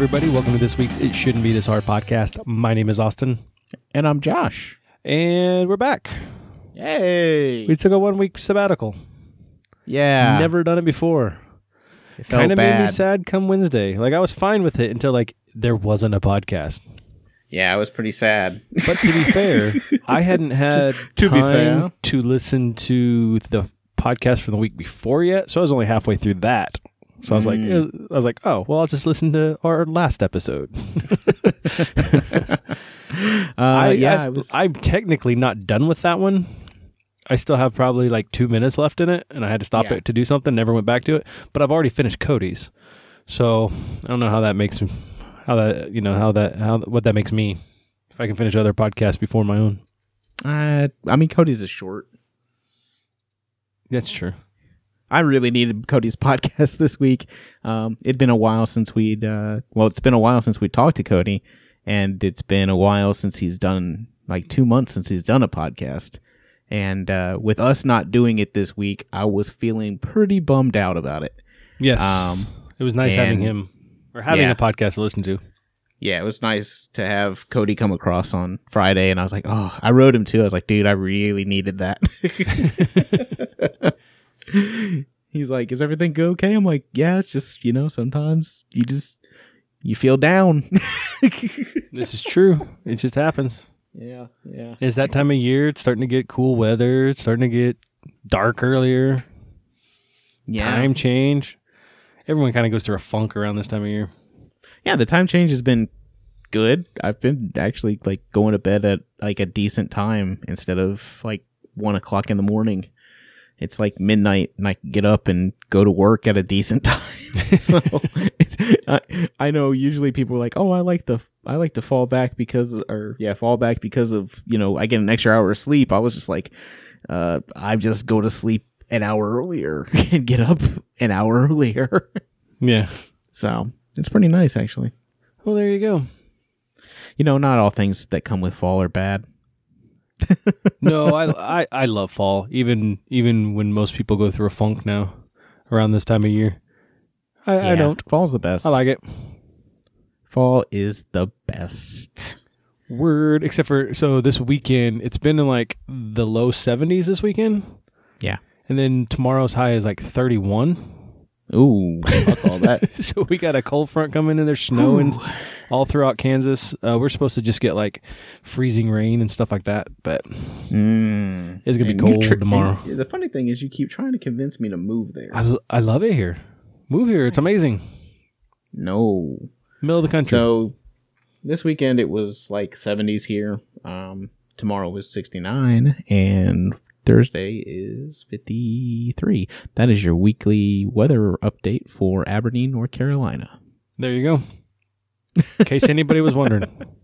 Everybody, welcome to this week's It Shouldn't Be This Hard podcast. My name is Austin, And I'm Josh. and we're back. Hey. We took a one week sabbatical. yeah. Never done it before. It Kind of made me sad come Wednesday. Like, I was fine with it until, like, there wasn't a podcast. Yeah, I was pretty sad. But to be fair, I hadn't had to be time fair. to listen to the podcast from the week before yet, so I was only halfway through that. So I was like, Mm. I was like, oh, well, I'll just listen to our last episode. Uh, I, yeah, I, I was. I'm technically not done with that one. I still have probably like two minutes left in it, and I had to stop Yeah. it to do something. Never went back to it, but I've already finished Cody's, so I don't know how that makes how that you know how that how what that makes me if I can finish other podcasts before my own. uh, I mean, Cody's is short. That's true. I really needed Cody's podcast this week. Um, it'd been a while since we'd. Uh, well, it's been a while since we talked to Cody, and it's been a while since he's done like two months since he's done a podcast. And uh, with us not doing it this week, I was feeling pretty bummed out about it. Yes, Um, it was nice having him or having yeah. a podcast to listen to. yeah, it was nice to have Cody come across on Friday, and I was like, oh, I wrote him too. I was like, dude, I really needed that. He's like, is everything okay? I'm like, yeah, it's just you know, sometimes you just you feel down. This is true. It just happens. yeah, yeah, It's that time of year. It's starting to get cool weather. It's starting to get dark earlier. yeah. Time change. Everyone kind of goes through a funk around this time of year. Yeah, the time change has been good. I've been actually like going to bed at like a decent time instead of like one o'clock in the morning. It's like midnight, and I can get up and go to work at a decent time. so it's, I, I know usually people are like, "Oh, I like the I like to fall back because or yeah, fall back because of you know I get an extra hour of sleep." I was just like, uh, I just go to sleep an hour earlier and get up an hour earlier. Yeah. so it's pretty nice actually. Well, there you go. you know, not all things that come with fall are bad. No, I, I I love fall. Even even when most people go through a funk now, around this time of year. I, I don't. Fall's the best. I like it. fall is the best. Word. Except for so this weekend, it's been in like the low seventies this weekend, Yeah. and then tomorrow's high is like thirty one. Ooh, fuck all that. so we got a cold front coming in. There's snow and Ooh. all throughout Kansas. Uh, we're supposed to just get like freezing rain and stuff like that, but Mm. It's gonna be And you cold tr- tomorrow. The funny thing is, you keep trying to convince me to move there. I, l- I love it here. Move here. It's amazing. no. Middle of the country. So this weekend it was like 70s here. Um, tomorrow was 69, and Thursday is 53. That is your weekly weather update for Aberdeen, North Carolina. there you go. In case anybody was wondering.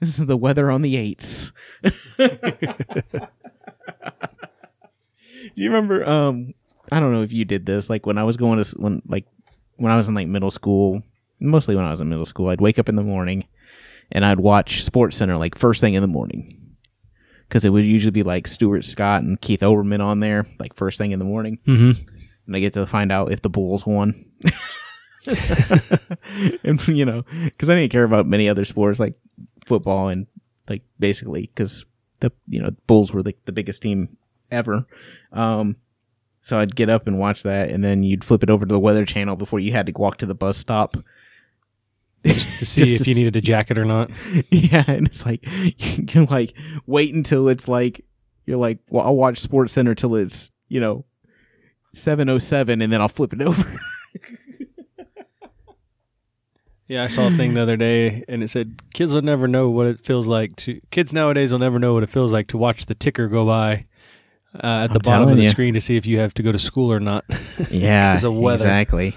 This is the weather on the eights. Do you remember? Um, I don't know if you did this. Like when I was going to when like when I was in like middle school, mostly when I was in middle school, I'd wake up in the morning and I'd watch Sports Center like first thing in the morning because it would usually be like Stuart Scott and Keith Olbermann on there like first thing in the morning, Mm-hmm. and I get to find out if the Bulls won. and you know, because I didn't care about many other sports like football and like basically because the you know Bulls were like the biggest team ever. Um, so I'd get up and watch that, and then you'd flip it over to the Weather Channel before you had to walk to the bus stop. To see Just if you needed a jacket or not. yeah, and it's like you're like wait until it's like you're like well I'll watch Sports Center till it's you know seven oh seven, and then I'll flip it over. Yeah, I saw a thing the other day, and it said kids will never know what it feels like to. Kids nowadays will never know what it feels like to watch the ticker go by uh, at the I'm bottom of the ya. screen to see if you have to go to school or not. yeah, of weather. exactly.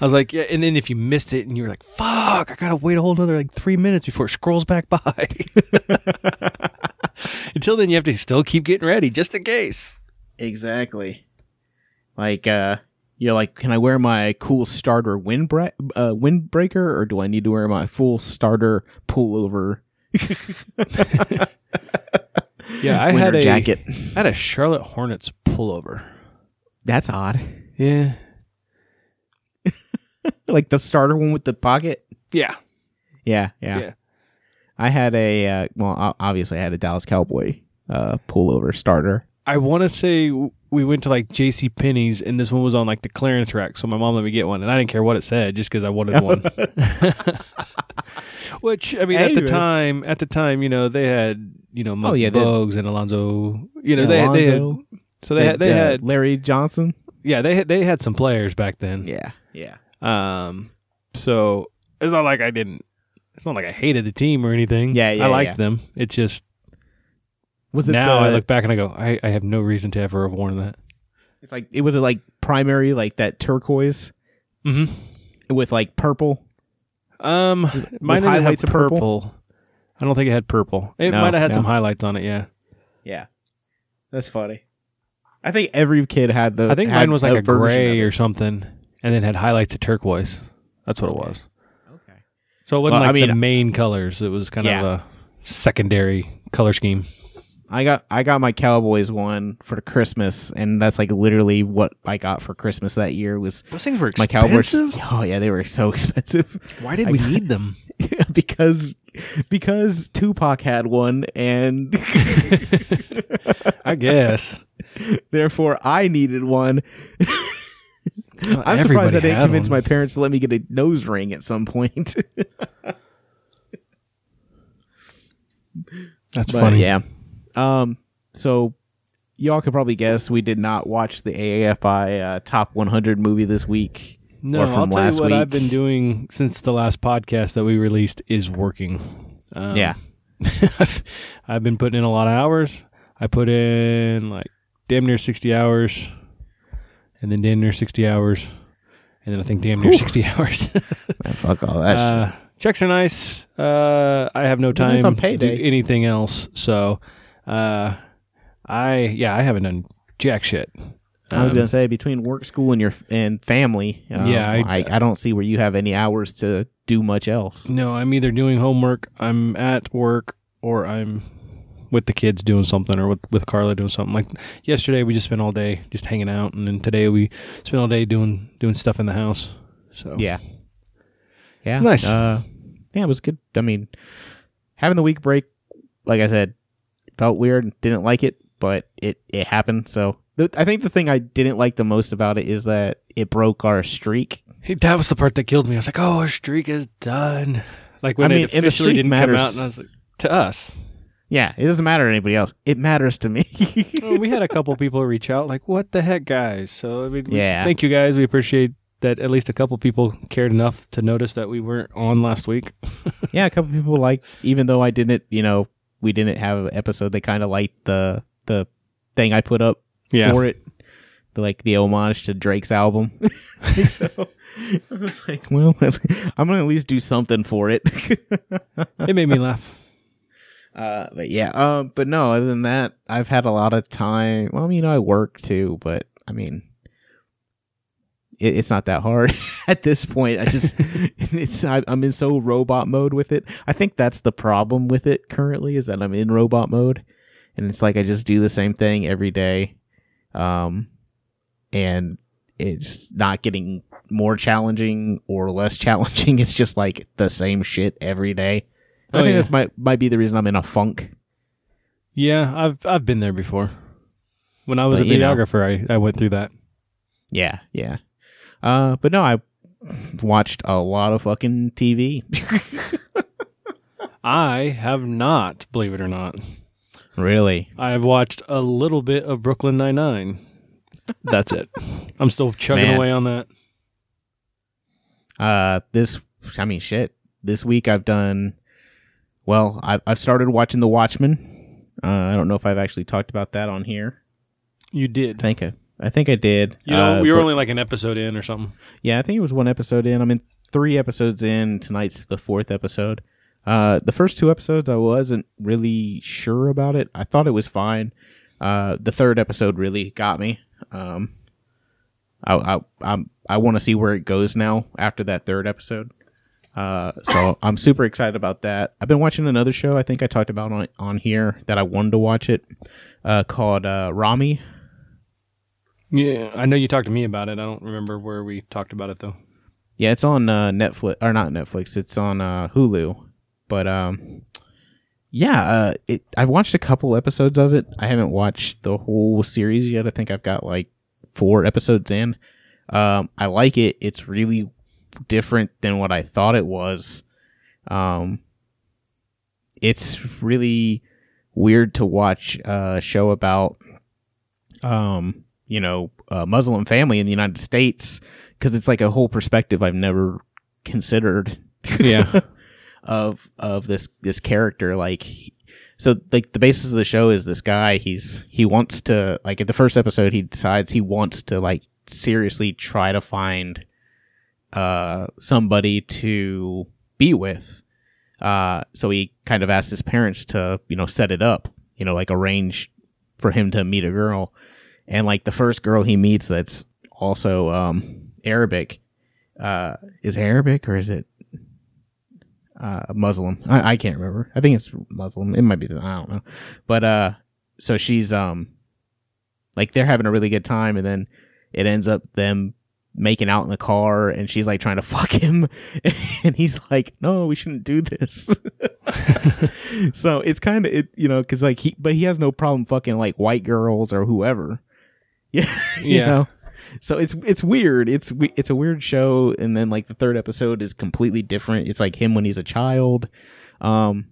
I was like, yeah, and then if you missed it and you were like, fuck, I gotta wait a whole another like three minutes before it scrolls back by. Until then, you have to still keep getting ready just in case. Exactly. Like uh you're like, can I wear my cool starter windbra- uh, windbreaker, or do I need to wear my full starter pullover? Yeah, I winter had a jacket. I had a Charlotte Hornets pullover. That's odd. Yeah, like the starter one with the pocket. Yeah. Yeah, yeah. Yeah. I had a uh, well, obviously I had a Dallas Cowboy uh, pullover starter. I want to say we went to like J.C. Penney's, and this one was on like the clearance rack. So my mom let me get one, and I didn't care what it said, just because I wanted one. Which I mean, at the man. time, at the time, you know, they had you know Muggsy Oh, yeah, they- Bogues and Alonzo. You know, they they had so they had they uh, had Larry Johnson. yeah they had they had some players back then. Yeah, yeah. Um, so it's not like I didn't. It's not like I hated the team or anything. Yeah, yeah, I liked yeah. them. It's just Was it now the, I look back and I go, I, I have no reason to ever have worn that. It's like it was it like primary like that turquoise Mm-hmm. with like purple. Um, with mine didn't have purple. purple? I don't think it had purple. It No, might have had no. some highlights on it. Yeah, Yeah, that's funny. I think every kid had the. I think had mine was like a gray or something, and then had highlights of turquoise. That's what it was. Okay. So it wasn't Well, I like the mean- main colors. It was kind Yeah. of a secondary color scheme. I got I got my Cowboys one for Christmas, and that's like literally what I got for Christmas that year was Those things were my Cowboys. Oh yeah, they were so expensive Why did I we got- need them? because because Tupac had one, and I guess. therefore I needed one. Well, I'm surprised I didn't convince one. my parents to let me get a nose ring at some point. That's But, funny. Yeah. Um. So y'all could probably guess we did not watch the AAFI uh, top 100 movie this week. No, or from I'll tell last you what week. I've been doing since the last podcast that we released is working. Um, Yeah. I've, I've been putting in a lot of hours. I put in like damn near 60 hours and then damn near 60 hours and then I think damn near Whew. 60 hours. Man, fuck all that uh, checks are nice. Uh, I have no time on to payday. do anything else. So, uh, I, yeah, I haven't done jack shit. I was Um, gonna say between work, school, and your and family. Um, Yeah, I- I, I don't see where you have any hours to do much else. No, I'm either doing homework, I'm at work, or I'm with the kids doing something, or with, with Carla doing something. Like yesterday, we just spent all day just hanging out, and then today we spent all day doing doing stuff in the house. So Yeah, yeah, It's nice. Uh, yeah, it was good. I mean, having the week break, like I said, felt weird. Didn't like it, but it it happened. So I think the thing I didn't like the most about it is that it broke our streak. Hey, that was the part that killed me. I was like, "Oh, our streak is done." Like when I mean, it officially didn't matters. come out, and I was like, "To us." Yeah, it doesn't matter to anybody else. It matters to me. Well, we had a couple people reach out, like, "What the heck, guys?" So I mean, Yeah. thank you guys. We appreciate that. At least a couple people cared enough to notice that we weren't on last week. yeah, a couple people like, even though I didn't, you know, we didn't have an episode. They kind of liked the the thing I put up Yeah, for it, the, like the homage to Drake's album. so I was like, well, I'm gonna at least do something for it. it made me laugh. Uh, but yeah, um, but no, other than that, I've had a lot of time. Well, you know, I work too, but I mean. It, it's not that hard at this point. I just, it's I, I'm in so robot mode with it. I think that's the problem with it currently is that I'm in robot mode, and it's like I just do the same thing every day, um, and it's not getting more challenging or less challenging. It's just like the same shit every day. I Oh, think yeah. that's might might be the reason I'm in a funk. Yeah, I've I've been there before. When I was But, a you know. videographer, I, I went through that. Yeah, yeah. Uh, but no, I watched a lot of fucking TV. I have not, believe it or not. really? I have watched a little bit of Brooklyn Nine Nine. That's it. I'm still chugging Man. away on that. Uh, this, I mean, shit. This week I've done. Well, I've I've started watching The Watchmen. Uh, I don't know if I've actually talked about that on here. You did. I think I, I think I did. You know, Uh, we were but- only like an episode in or something. Yeah, I think it was one episode in. I'm in three episodes in. Tonight's the fourth episode. Uh, the first two episodes, I wasn't really sure about it. I thought it was fine. Uh, the third episode really got me. Um, I I I'm, I want to see where it goes now after that third episode. Uh, so I'm super excited about that. I've been watching another show. I think I talked about on on here that I wanted to watch it. Uh, called uh, Ramy. Yeah, I know you talked to me about it. I don't remember where we talked about it though. Yeah, it's on uh, Netflix or not Netflix. It's on uh, Hulu. But um, yeah, uh, it. I watched a couple episodes of it. I haven't watched the whole series yet. I think I've got like four episodes in. Um, I like it. It's really different than what I thought it was. Um, it's really weird to watch a show about, um, you know, a Muslim family in the United States because it's like a whole perspective I've never considered. Yeah. of of this this character like so like the basis of the show is this guy he's he wants to like at the first episode he decides he wants to like seriously try to find uh somebody to be with uh so he kind of asks his parents to you know set it up you know like arrange for him to meet a girl and like the first girl he meets that's also um arabic uh is arabic or is it uh, Muslim. I, I can't remember. I think it's Muslim. It might be. I don't know. But uh, so she's um, like they're having a really good time, and then it ends up them making out in the car, and she's like trying to fuck him, and he's like, "No, we shouldn't do this." so it's kind of it, you know, because like he, but he has no problem fucking like white girls or whoever. Yeah, you Yeah. know. So it's it's weird. It's it's a weird show, and then like the third episode is completely different. It's like him when he's a child, um,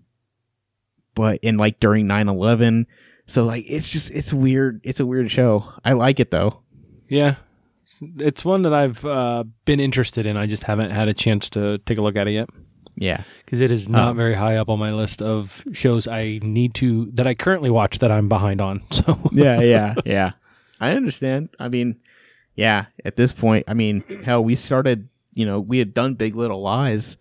but in like during 9-11. So like it's just it's weird. It's a weird show. I like it though. Yeah. It's one that I've uh, been interested in. I just haven't had a chance to take a look at it yet Yeah, because it is not Um, very high up on my list of shows I need to that I currently watch that I'm behind on. So yeah, yeah, yeah. I understand. I mean, yeah. At this point, I mean, hell, we started. You know, we had done Big Little Lies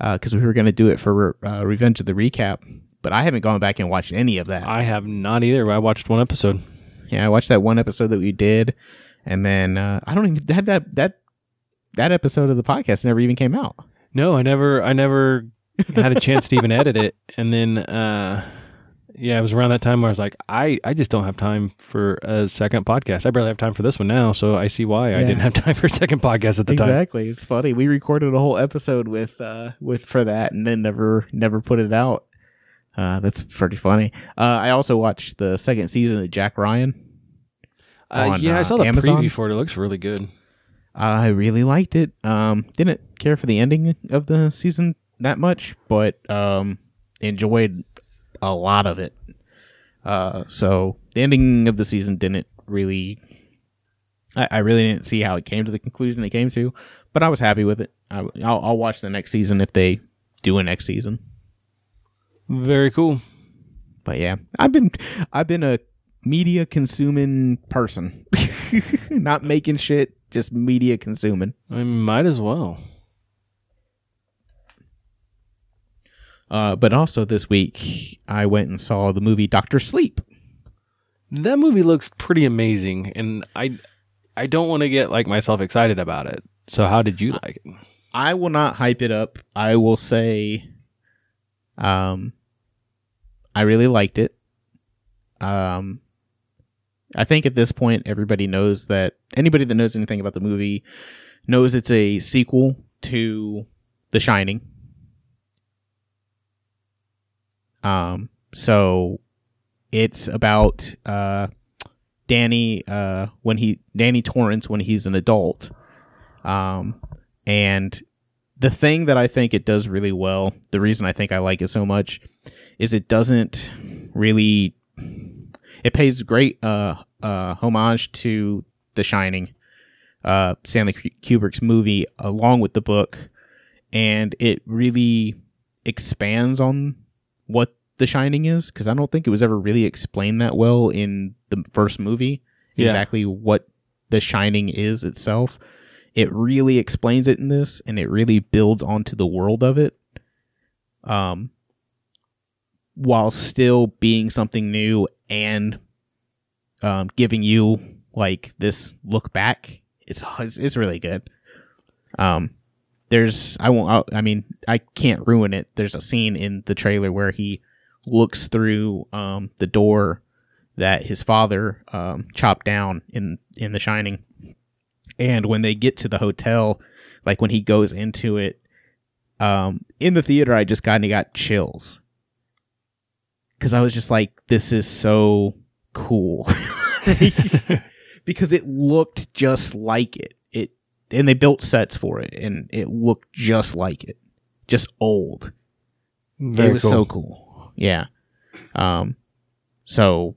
because we were going to do it for uh, Revenge of the Recap, but I haven't gone back and watched any of that. I have not either. I watched one episode. Yeah, I watched that one episode that we did, and then uh, I don't even that that that that episode of the podcast never even came out. No, I never I never had a chance to even edit it. And then uh yeah, it was around that time where I was like, I, I just don't have time for a second podcast. I barely have time for this one now, so I see why I didn't have time for a second podcast at the time. exactly, it's funny. We recorded a whole episode with uh with for that, and then never never put it out. Uh, that's pretty funny. Uh, I also watched the second season of Jack Ryan. Uh, on, yeah, I uh, saw the Amazon? preview for it. It looks really good. I really liked it. Um, didn't care for the ending of the season that much, but um, enjoyed a lot of it. Uh, so the ending of the season didn't really. I, I really didn't see how it came to the conclusion it came to, but I was happy with it. I, I'll, I'll watch the next season if they do a next season. Very cool. But yeah, I've been I've been a media consuming person, not making shit, just media consuming. I might as well. Uh, but also this week, I went and saw the movie Doctor Sleep. That movie looks pretty amazing, and I I don't want to get like myself excited about it. So how did you like it? I will not hype it up. I will say, um, I really liked it. Um, I think at this point, everybody knows that anybody that knows anything about the movie knows it's a sequel to The Shining. Um, so it's about uh, Danny uh, when he Danny Torrance when he's an adult. Um, and the thing that I think it does really well, the reason I think I like it so much, is it doesn't really. It pays great uh, uh, homage to The Shining, uh, Stanley Kubrick's movie, along with the book, and it really expands on what The Shining is because I don't think it was ever really explained that well in the first movie Yeah. exactly what The Shining is itself. It really explains it in this, and it really builds onto the world of it, um, while still being something new and um, giving you like this look back. It's it's, really good. Um, there's I won't I, I mean I can't ruin it. There's a scene in the trailer where he looks through um the door that his father um chopped down in in The Shining. And when they get to the hotel, like when he goes into it, um, in the theater, I just kind of got chills because I was just like, this is so cool. because it looked just like it. It and they built sets for it, and it looked just like it, just old. Very it was cool. so cool. Yeah. Um. So,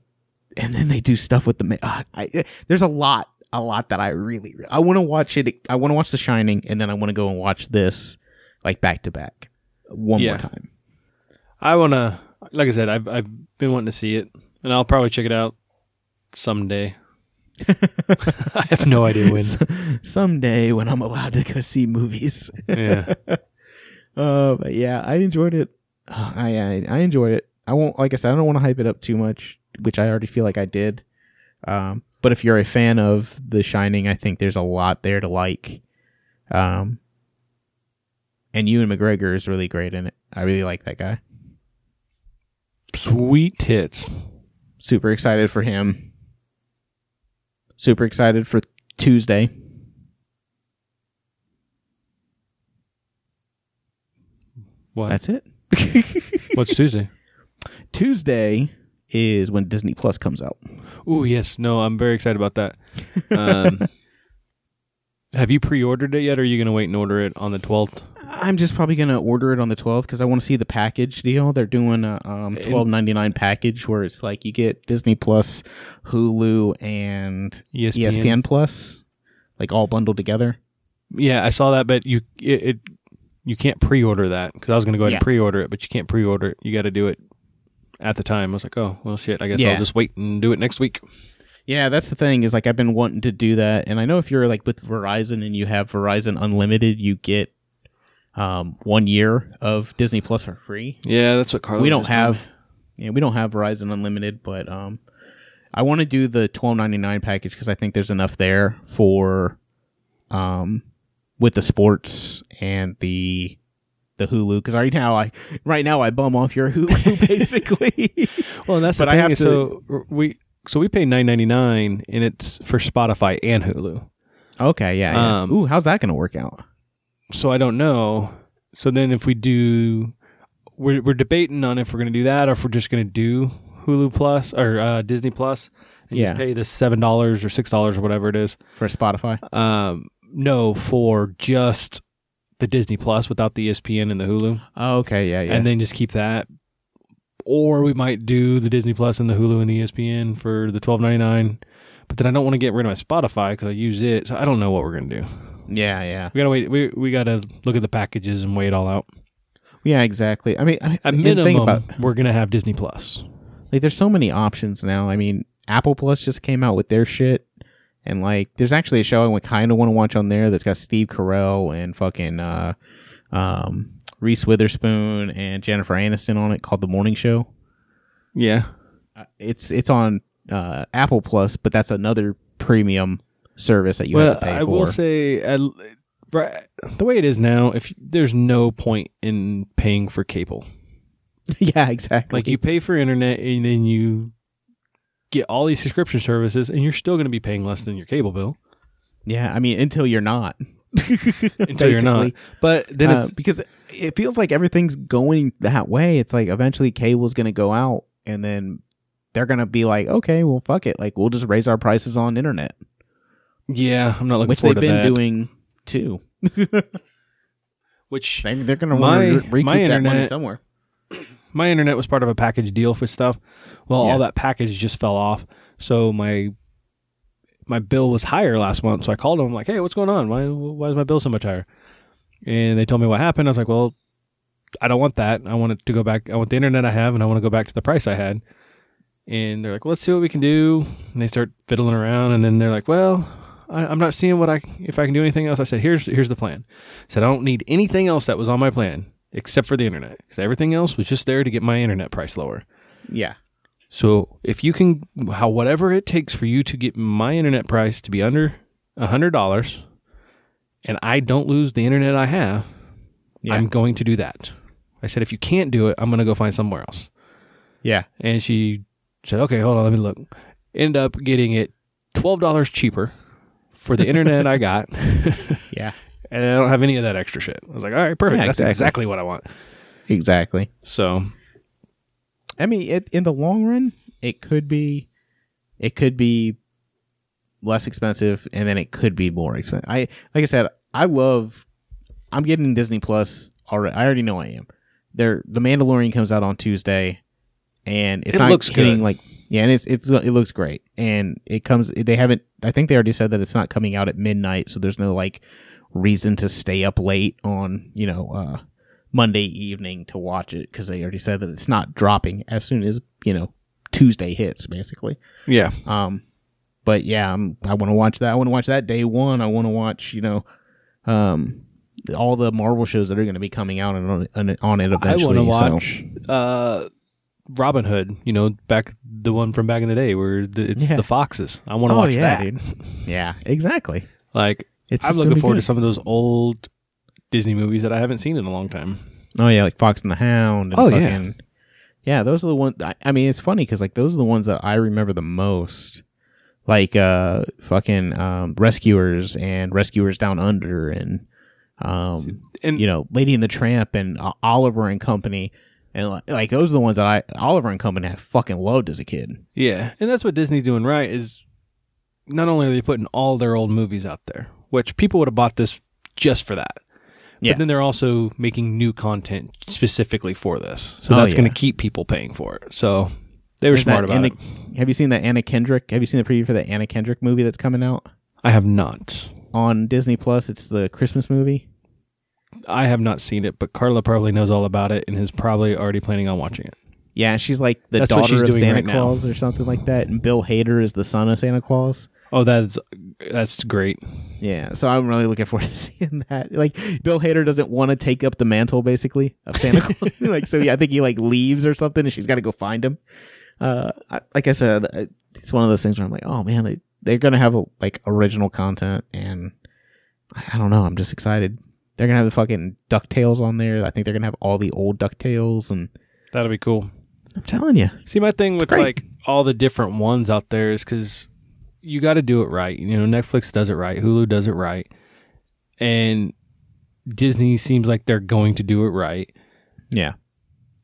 and then they do stuff with the. Uh, I, there's a lot, a lot that I really. I want to watch it. I want to watch The Shining, and then I want to go and watch this, like back to back, one Yeah. more time. I wanna, like I said, I've I've been wanting to see it, and I'll probably check it out someday. I have no idea when. Someday when I'm allowed to go see movies. Yeah, Uh, but yeah, I enjoyed it. Uh, I, I I enjoyed it. I won't like I said. I don't want to hype it up too much, which I already feel like I did. Um, but if you're a fan of The Shining, I think there's a lot there to like. Um, and Ewan McGregor is really great in it. I really like that guy. Sweet tits. Super excited for him. Super excited for Tuesday. What? That's it. What's Tuesday? Tuesday is when Disney Plus comes out. Oh yes, no, I'm very excited about that. Um, have you pre-ordered it yet, or are you gonna wait and order it on the 12th? I'm just probably gonna order it on the 12th because I want to see the package deal. They're doing a um, And- 12.99 package where it's like you get Disney Plus, Hulu, and ESPN. ESPN Plus, like all bundled together. Yeah, I saw that, but you it, it you can't pre-order that because I was gonna go ahead Yeah. and pre-order it, but you can't pre-order it. You got to do it at the time. I was like, oh well, shit. I guess Yeah. I'll just wait and do it next week. Yeah, that's the thing is like I've been wanting to do that, and I know if you're like with Verizon and you have Verizon Unlimited, you get um, one year of Disney Plus for free. Yeah, that's what Carlos. we don't just told me. have yeah we don't have verizon unlimited but um i want to do the 12.99 package because i think there's enough there for um with the sports and the the hulu because right now i right now i bum off your hulu basically Well, and that's but the I have is, to- so we so we pay nine ninety nine, and it's for Spotify and Hulu. okay yeah, yeah. Um, ooh how's that gonna work out So I don't know. So then, if we do, we're we're debating on if we're going to do that or if we're just going to do Hulu Plus or uh, Disney Plus and Yeah. just pay the seven dollars or six dollars or whatever it is. for spotify Um, no, for just the Disney Plus without the ESPN and the Hulu, oh, okay yeah yeah and then just keep that. Or we might do the Disney Plus and the Hulu and the ESPN for the twelve ninety nine. But then I don't want to get rid of my Spotify because I use it, so I don't know what we're gonna do. Yeah yeah We gotta wait. We we gotta look at the packages and weigh it all out. yeah exactly i mean I, At minimum, think about we're gonna have Disney Plus. like there's so many options now. I mean, Apple Plus just came out with their shit, and like there's actually a show I kind of want to watch on there that's got Steve Carell and fucking uh, um, Reese Witherspoon and Jennifer Aniston on it called The Morning Show. Yeah, Uh, It's it's on uh, Apple Plus, but that's another premium service that you well, have to pay I for. will say, right, the way it is now, if there's no point in paying for cable, yeah, exactly. like you pay for internet and then you get all these subscription services, and you're still gonna be paying less than your cable bill yeah, I mean until you're not. until you're not. But then Uh, it's because it feels like everything's going that way. It's like eventually cable's going to go out, and then they're going to be like, okay, well, fuck it, like we'll just raise our prices on internet, yeah, I'm not looking which they've been that. doing too. Which They- They're going to My- recoup my that money internet- somewhere. my internet was part of a package deal for stuff. Well, Yeah. all that package just fell off, so my my bill was higher last month. So I called them like, "Hey, what's going on? Why why is my bill so much higher?" And they told me what happened. I was like, "Well, I don't want that. I want it to go back. I want the internet I have, and I want to go back to the price I had." And they're like, well, "Let's see what we can do." And they start fiddling around, and then they're like, "Well." I, I'm not seeing what I if I can do anything else. I said, "Here's here's the plan." I said, "I don't need anything else that was on my plan except for the internet because everything else was just there to get my internet price lower. Yeah, So if you can, how whatever it takes for you to get my internet price to be under a hundred dollars, and I don't lose the internet I have, yeah, I'm going to do that. I said, if you can't do it, I'm going to go find somewhere else. yeah. And she said, okay, hold on, let me look. End up getting it twelve dollars cheaper for the internet I got. Yeah. and I don't have any of that extra shit. I was like, all right, perfect. Yeah, That's exactly. exactly what I want. Exactly. So I mean, it, in the long run, it could be, it could be less expensive, and then it could be more expensive. I like I said, I love. I'm getting Disney Plus already. I already know I am. There, the Mandalorian comes out on Tuesday, and it's It not looks hitting good. like yeah, and it's it's it looks great, and it comes. They haven't. I think they already said that it's not coming out at midnight, so there's no like reason to stay up late on you know uh Monday evening to watch it because they already said that it's not dropping as soon as you know Tuesday hits, basically. yeah, Um, but yeah, I'm, I want to watch that. I want to watch that day one. I want to watch you know, um, all the Marvel shows that are going to be coming out on on, on it I eventually. want to so- watch uh, Robin Hood. You know, back the one from back in the day where the, it's Yeah. the foxes. I want to oh watch yeah, that. dude. Yeah, exactly. Like It's I'm looking forward to some of those old Disney movies that I haven't seen in a long time. Oh yeah, like Fox and the Hound. And Oh, yeah. yeah. Those are the ones. I, I mean, it's funny because like those are the ones that I remember the most. Like uh, fucking um, Rescuers and Rescuers Down Under and um, And you know, Lady and the Tramp and uh, Oliver and Company. And like, like those are the ones that I Oliver and Company I fucking loved as a kid. Yeah, and that's what Disney's doing right is not only are they putting all their old movies out there, which people would have bought this just for that. Yeah. But then they're also making new content specifically for this. So Oh, that's going to keep people paying for it. So they were There's smart about Anna- it. Have you seen that Anna Kendrick? Have you seen the preview for the Anna Kendrick movie that's coming out I have not. on Disney Plus? It's the Christmas movie. I have not seen it, but Carla probably knows all about it and is probably already planning on watching it. Yeah, she's like the That's what daughter she's of doing Santa right now. Claus or something like that, and Bill Hader is the son of Santa Claus. Oh, that's that's great. Yeah, so I'm really looking forward to seeing that. Like Bill Hader doesn't want to take up the mantle, basically, of Santa Claus. like, so yeah, I think he like leaves or something, and she's got to go find him. Uh, I, like I said, I- it's one of those things where I'm like, oh man, they they're gonna have a, like original content, and I, I don't know, I'm just excited. They're gonna have the fucking Ducktales on there. I think they're gonna have all the old Ducktales, and That'll be cool. I'm telling you, See, my thing with great. like all the different ones out there is because you got to do it right. You know, Netflix does it right, Hulu does it right, and Disney seems like they're going to do it right. yeah.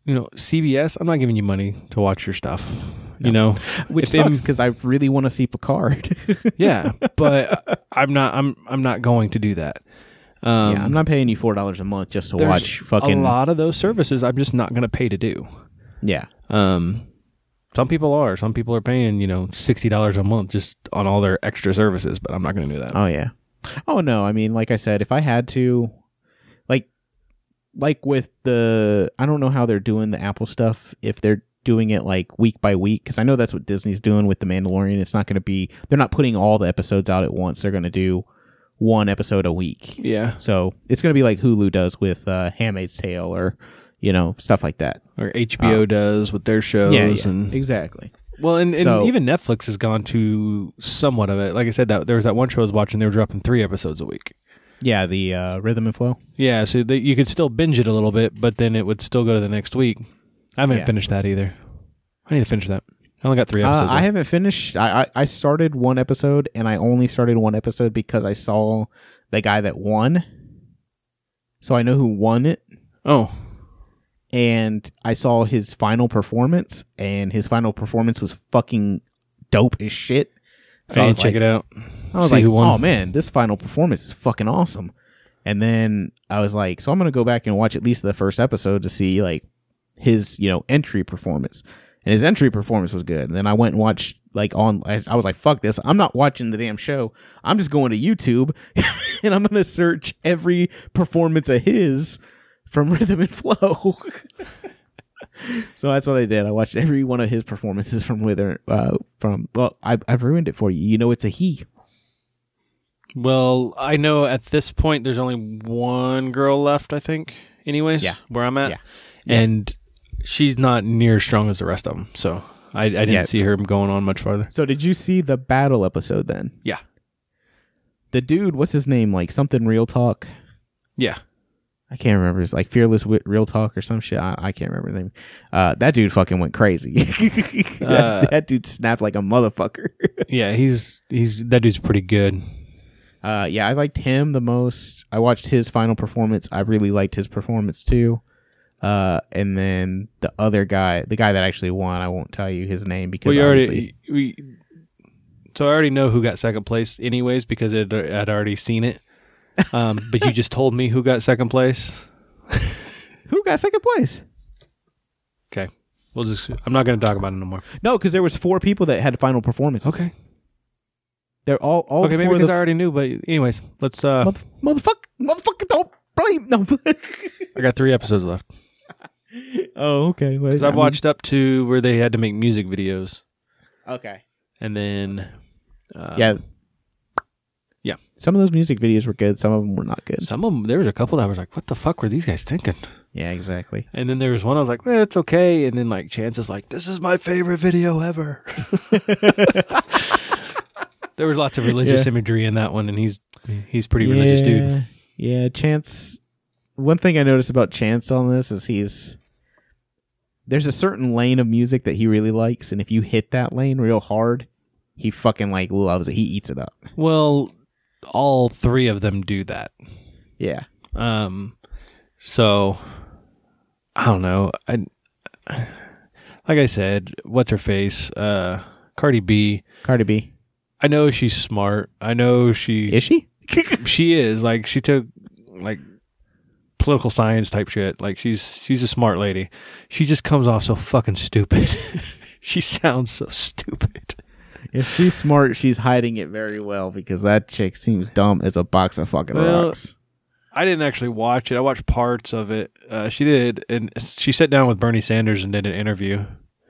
You know, CBS, I'm not giving you money to watch your stuff. You know, Which sucks because I really want to see Picard. yeah, but I'm not. I'm I'm not going to do that. Um, yeah, I'm not paying you four dollars a month just to watch fucking. a lot of those services. I'm just not going to pay to do. Yeah, Um, some people are. Some people are paying, you know, sixty dollars a month just on all their extra services. But I'm not going to do that. Oh yeah. Oh no, I mean like I said if I had to like like with the I don't know how they're doing the Apple stuff if they're doing it like week by week cuz I know that's what Disney's doing with the Mandalorian. It's not going to be they're not putting all the episodes out at once. They're going to do one episode a week. Yeah, So, it's going to be like Hulu does with uh Handmaid's Tale or you know, stuff like that. or HBO does with their shows. Yeah, yeah. and exactly. well, and, and So- even Netflix has gone to somewhat of it. Like I said, that there was that one show I was watching. They were dropping three episodes a week. Yeah, the uh Rhythm and Flow. Yeah, so that you could still binge it a little bit, but then it would still go to the next week. I haven't Yeah. finished that either. I need to finish that. I only got three Uh, episodes. I haven't finished. I, I I started one episode, and I only started one episode because I saw the guy that won. So I know who won it, oh, and I saw his final performance, and his final performance was fucking dope as shit. So I I was check like, it out. I was See like, who won. oh man, this final performance is fucking awesome. And then I was like, so I'm gonna go back and watch at least the first episode to see like his you know entry performance. And his entry performance was good. And then I went and watched like on. I, I was like, fuck this. I'm not watching the damn show. I'm just going to YouTube and I'm gonna search every performance of his from Rhythm and Flow. so that's what I did. I watched every one of his performances from Wither. Uh, from well, I, I've ruined it for you. You know, it's a he. Well, I know at this point there's only one girl left, I think, anyways, Yeah. where I'm at. Yeah. And she's not near as strong as the rest of them. So I, I didn't Yeah. see her going on much farther. So did you see the battle episode then? Yeah. The dude, what's his name? Like something real talk. Yeah. I can't remember. It's like fearless Wi- real talk or some shit. I, I can't remember the name. Uh, that dude fucking went crazy. that, Uh, that dude snapped like a motherfucker. Yeah, he's he's that dude's pretty good. Uh, yeah, I liked him the most. I watched his final performance. I really liked his performance too. Uh, and then the other guy, the guy that actually won, I won't tell you his name because Well, you obviously- already we. So I already know who got second place, anyways, because it, I'd already seen it. Um, but you just told me who got second place. who got second place? Okay, we'll just. I'm not going to talk about it no more. No, because there was four people that had final performances. Okay. they're all all Okay, maybe four because the I already knew. But anyways, let's. uh Mother, motherfucker, motherfucker, don't blame. No. I got three episodes left oh, okay. Because I I've mean- watched up to where they had to make music videos, Okay. and then. Uh, yeah. yeah. Some of those music videos were good. Some of them were not good. Some of them, there was a couple that was like, "What the fuck were these guys thinking?" Yeah, exactly. And then there was one I was like, "Well, it's okay." And then like Chance is like, "This is my favorite video ever." there was lots of religious Yeah. imagery in that one, and he's he's pretty religious dude. Yeah, Chance. One thing I noticed about Chance on this is he's there's a certain lane of music that he really likes, and if you hit that lane real hard, he fucking like loves it. He eats it up. Well, all three of them do that. Yeah. Um, so I don't know. I like I said, what's her face? Uh, Cardi B. Cardi B. I know she's smart. I know she Is she? she is like she took like political science type shit. Like she's she's a smart lady. She just comes off so fucking stupid. she sounds so stupid. If she's smart, she's hiding it very well because that chick seems dumb as a box of fucking Well, rocks. I didn't actually watch it. I watched parts of it. Uh, she did, and she sat down with Bernie Sanders and did an interview,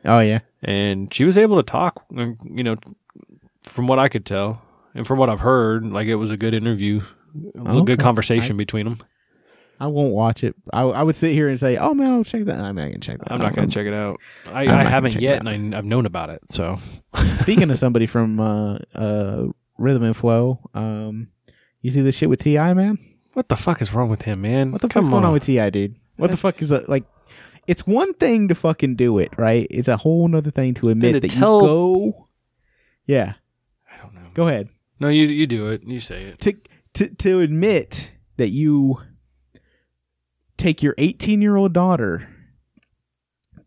Oh yeah. and she was able to talk. You know, from what I could tell, and from what I've heard, like it was a good interview, a Okay. good conversation between them. I won't watch it. I, I would sit here and say, "Oh man, I'll check that." I'm not gonna check that. I'm not going to check it out. I, I'm not I gonna haven't yet, and I, I've known about it. So Speaking of somebody from uh, uh, Rhythm and Flow, um, you see this shit with T.I., man. what the fuck is wrong with him, man? What the Come fuck's going on with T.I., dude? What the fuck is a, like? It's one thing to fucking do it, right? It's a whole nother thing to admit to that tell- you go. Yeah, I don't know. go ahead. No, you you do it. You say it. To to to admit that you take your 18 year old daughter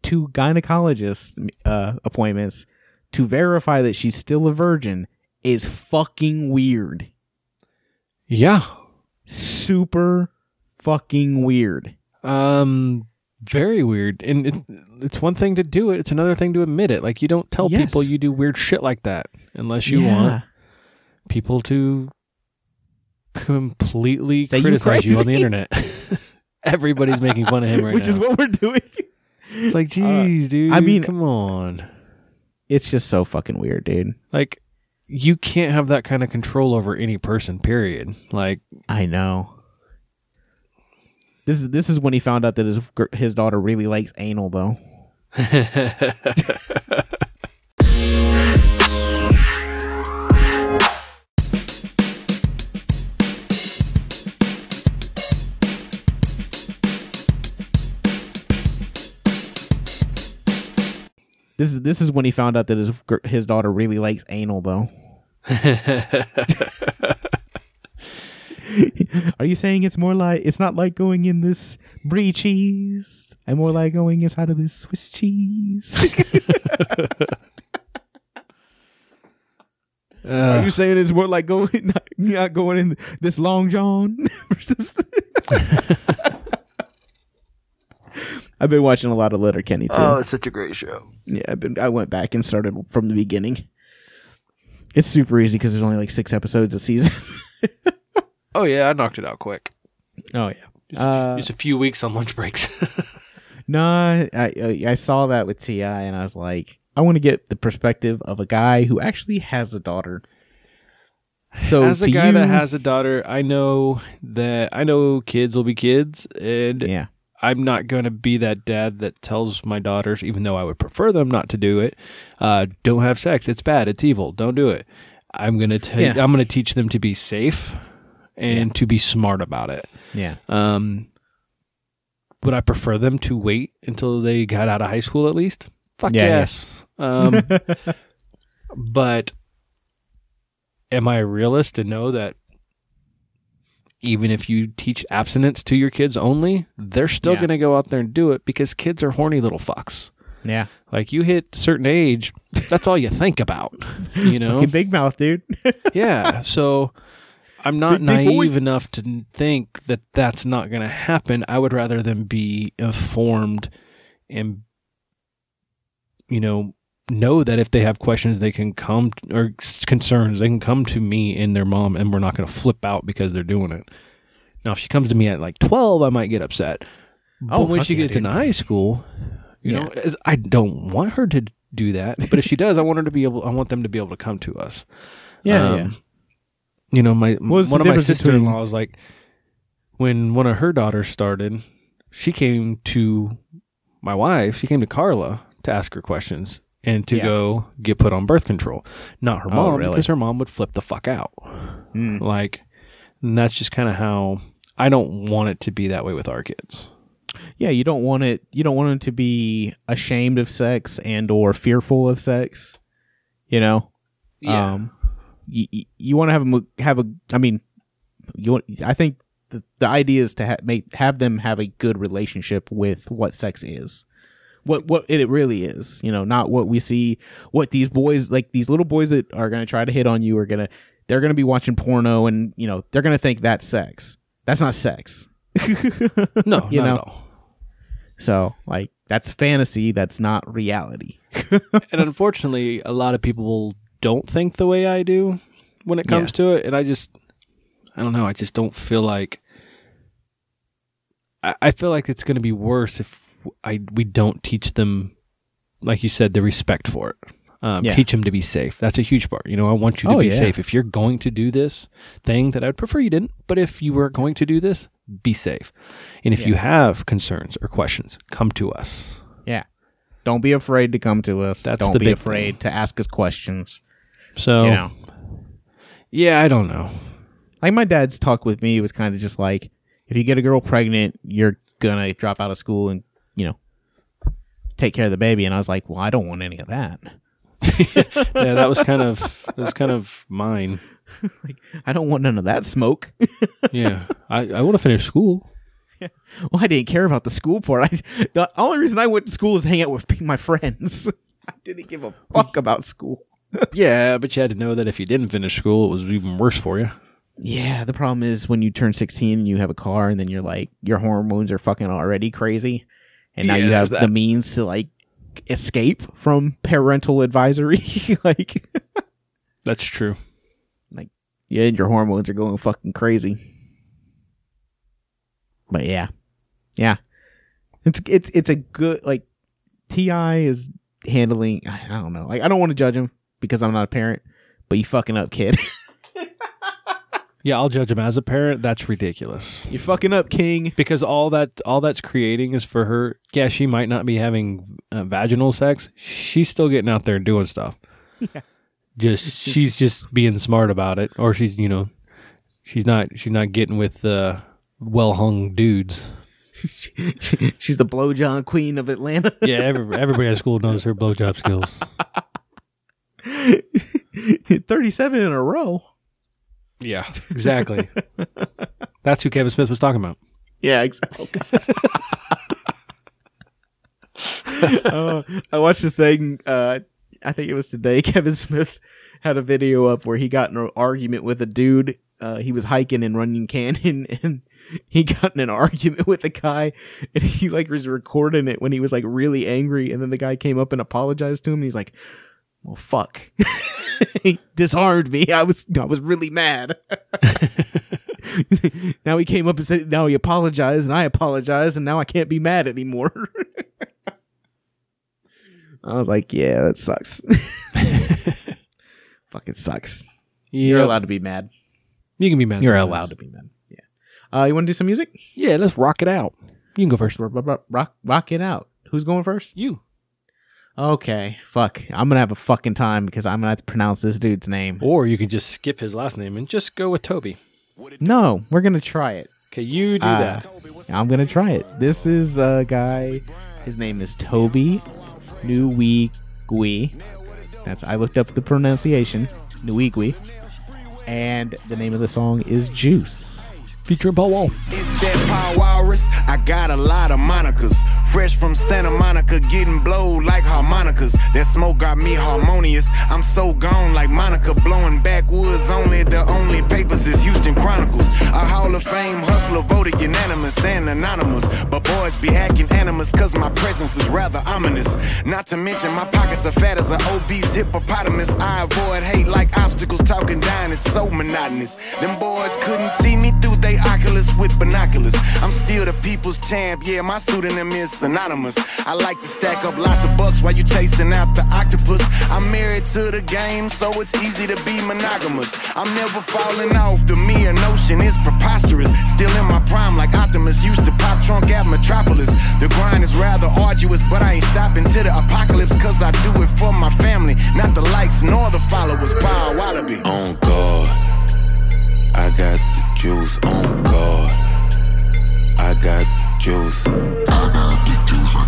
to gynecologist uh, appointments to verify that she's still a virgin is fucking weird. Yeah. super fucking weird. Um, very weird. And it, it's one thing to do it; it's another thing to admit it. Like you don't tell Yes. people you do weird shit like that unless you Yeah. want people to completely Say criticize you, on the internet. Everybody's making fun of him right now. which now. is what we're doing. it's like, uh, geez, dude. I mean- come on. It's just so fucking weird, dude. Like, you can't have that kind of control over any person. Period. Like, I know. This is this is when he found out that his gr- his daughter really likes anal, though. This is this is when he found out that his his daughter really likes anal, though. Are you saying it's more like it's not like going in this brie cheese and more like going inside of this Swiss cheese? Are Uh, you saying it's more like going not, not going in this long john versus? I've been watching a lot of Letterkenny too. oh, it's such a great show. yeah, I've been. I went back and started from the beginning. It's super easy because there's only like six episodes a season. Oh yeah, I knocked it out quick. Oh yeah. Just, Uh, just a few weeks on lunch breaks. No, I, I I saw that with T.I., and I was like, I want to get the perspective of a guy who actually has a daughter. So As a to guy you- that has a daughter, I know that I know kids will be kids, and yeah, I'm not going to be that dad that tells my daughters, even though I would prefer them not to do it, uh, don't have sex. It's bad. It's evil. Don't do it. I'm gonna ta- Yeah. I'm gonna teach them to be safe and to be smart about it. yeah, Um, would I prefer them to wait until they got out of high school at least? Fuck Yeah, yeah. yes. Um, but am I a realist to know that even if you teach abstinence to your kids only, they're still Yeah. going to go out there and do it because kids are horny little fucks. Yeah. Like you hit a certain age, that's all you think about, you know? Fucking big mouth, dude. yeah. So I'm not Big- big boy. naive enough to think that that's not going to happen. I would rather them be informed and, you know, know that if they have questions, they can come or concerns, they can come to me and their mom, and we're not going to flip out because they're doing it. Now, if she comes to me at like 12, I might get upset. But Oh, when she yeah, gets into high school, you know, as I don't want her to do that, but if she does, I want her to be able. I want them to be able to come to us. Yeah, Um, yeah. You know, my What's one of my sister in laws like when one of her daughters started, she came to my wife. She came to Carla to ask her questions and to Yeah. go get put on birth control. Not her Oh, mom really? because her mom would flip the fuck out. Mm. Like, and that's just kind of how I don't want it to be that way with our kids. Yeah, you don't want it. You don't want them to be ashamed of sex and or fearful of sex. You know. Um, you, you want to have them have a. I mean, you. Want, I think the the idea is to ha- make have them have a good relationship with what sex is. What what it really is, you know, not what we see. What these boys like, these little boys that are gonna try to hit on you are gonna, they're gonna be watching porno, and you know, they're gonna think that's sex. That's not sex. no, you know? So, like, that's fantasy. That's not reality. and unfortunately, a lot of people don't think the way I do when it comes to it, and I just, I don't know. I just don't feel like. I, I feel like it's going to be worse if I we don't teach them, like you said, the respect for it. Um, Yeah. Teach them to be safe. That's a huge part. You know, I want you to Oh, be yeah. safe. If you're going to do this thing that I'd prefer you didn't, but if you were going to do this, be safe. And if you have concerns or questions, come to us. Yeah. Don't be afraid to come to us. That's Don't be afraid to ask us questions. So, You know, yeah, I don't know. like my dad's talk with me was kind of just like, if you get a girl pregnant, you're gonna drop out of school and you know take care of the baby. And I was like, well, I don't want any of that. yeah, that was kind of that was kind of mine. like, I don't want none of that smoke. Yeah, I, I want to finish school. Yeah. well, I didn't care about the school part. I, the only reason I went to school is to hang out with my friends. I didn't give a fuck about school. Yeah, but you had to know that if you didn't finish school, it was even worse for you. Yeah, the problem is when you turn 16 and you have a car and then you're like your hormones are fucking already crazy and now Yeah, you have the means to like escape from parental advisory like That's true. Like yeah, and your hormones are going fucking crazy. But yeah. Yeah. It's it's it's a good like T.I is handling I don't know. Like I don't want to judge him because I'm not a parent, but you fucking up, kid. Yeah, I'll judge him as a parent. That's ridiculous. You're fucking up, king. Because all that all that's creating is for her. Yeah, she might not be having uh, vaginal sex. She's still getting out there and doing stuff. Yeah. Just she's just being smart about it, or she's you know, she's not she's not getting with uh, well hung dudes. She's the blowjob queen of Atlanta. Yeah, every, everybody at school knows her blowjob skills. 37 in a row. Yeah, exactly. That's who Kevin Smith was talking about. Yeah, exactly. uh, I watched the thing. Uh, I think it was today. Kevin Smith had a video up where he got in an argument with a dude. Uh, he was hiking in Runyon Canyon, and he got in an argument with a guy, and he like was recording it when he was like really angry, and then the guy came up and apologized to him. And he's like, "Well, fuck." he disarmed me. I was I was really mad. now he came up and said now he apologized and I apologized and now I can't be mad anymore. I was like, yeah, that sucks. Fucking sucks. You're allowed to be mad. You can be mad. You're sometimes. allowed to be mad. Yeah. Uh, you want to do some music? Yeah, let's rock it out. You can go first. Rock, rock, rock, rock it out. Who's going first? You. Okay, fuck. I'm gonna have a fucking time because I'm gonna have to pronounce this dude's name. Or you can just skip his last name and just go with Toby. No, we're gonna try it. Okay, you do Ah. that. I'm gonna try it. This is a guy. His name is Toby Nwigwe. That's I looked up the pronunciation. Nwigwe. And the name of the song is Juice. Featuring Paul Wall. I got a lot of monikers. Fresh from Santa Monica, getting blowed like harmonicas. That smoke got me harmonious. I'm so gone like Monica, blowing backwoods only. The only papers is Houston Chronicles. A Hall of Fame hustler voted unanimous and anonymous. But boys be acting animus, cause my presence is rather ominous. Not to mention, my pockets are fat as an obese hippopotamus. I avoid hate like obstacles, talking down is so monotonous. Them boys couldn't see me through they Oculus with binoculars. I'm still the people's champ, yeah, my pseudonym is synonymous. I like to stack up lots of bucks while you chasing after octopus. I'm married to the game, so it's easy to be monogamous. I'm never falling off, the mere notion is preposterous. Still in my prime, like Optimus used to pop trunk at Metropolis. The grind is rather arduous, but I ain't stopping to the apocalypse, cause I do it for my family, not the likes nor the followers. Power Wallaby. On God, I got the juice. On God, I got juice. I got the juice. I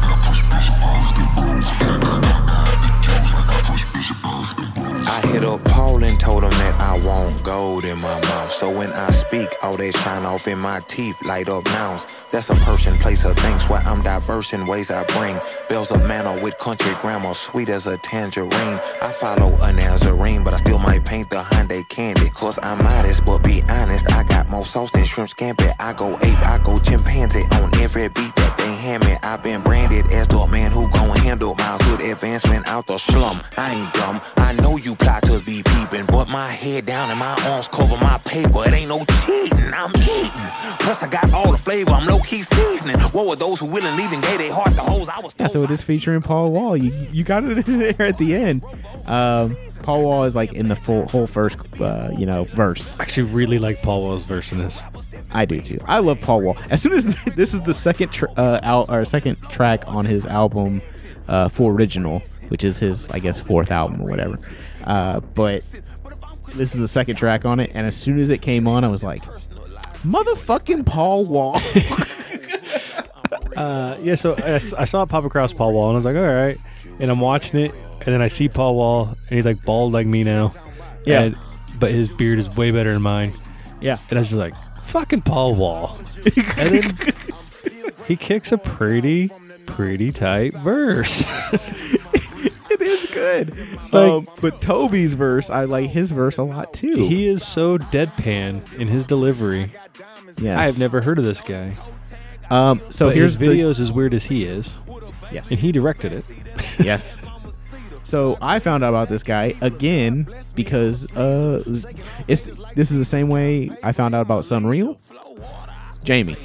hit up Paul and told him that I want gold in my mouth. So when I speak, all they shine off in my teeth, light up nouns. That's a person, place, or things where I'm diverse in ways I bring. Bells of manner with country grammar, sweet as a tangerine. I follow a Nazarene, but I still might paint the Hyundai candy. Cause I'm modest, but be honest, I got more sauce than shrimp scampi. I go ape, I go chimpanzee on every beat that they hand me. I've been branded as the man who gon' handle my hood advancement out the slum. I ain't dumb, I know you plotters be peeping, but my head down and my arms cover my paper. It ain't no cheating, I'm eating. Plus, I got all the flavor, I'm low key seasoning. What were those who willingly and gave their heart the hoes I was Yeah, so it is featuring Paul Wall. You you got it in there at the end. Um, Paul Wall is like in the full whole first, uh, you know, verse. I actually really like Paul Wall's verse in this. I do too. I love Paul Wall. As soon as this is the second tr- uh, al- or second track on his album, uh, for original, which is his I guess fourth album or whatever. Uh, but this is the second track on it, and as soon as it came on, I was like, "Motherfucking Paul Wall!" Uh, yeah, so I saw it pop across Paul Wall, and I was like, all right. And I'm watching it, and then I see Paul Wall, and he's like bald like me now. Yeah. And- but his beard is way better than mine. yeah, And I was just like, fucking Paul Wall. and then he kicks a pretty, pretty tight verse. good. like- um, but Toby's verse, I like his verse a lot too. he is so deadpan in his delivery. yes. I have never heard of this guy. Um, so But here's his the- videos as weird as he is, yes. and he directed it. yes. So I found out about this guy again because uh, it's this is the same way I found out about Sunreal. Jamie,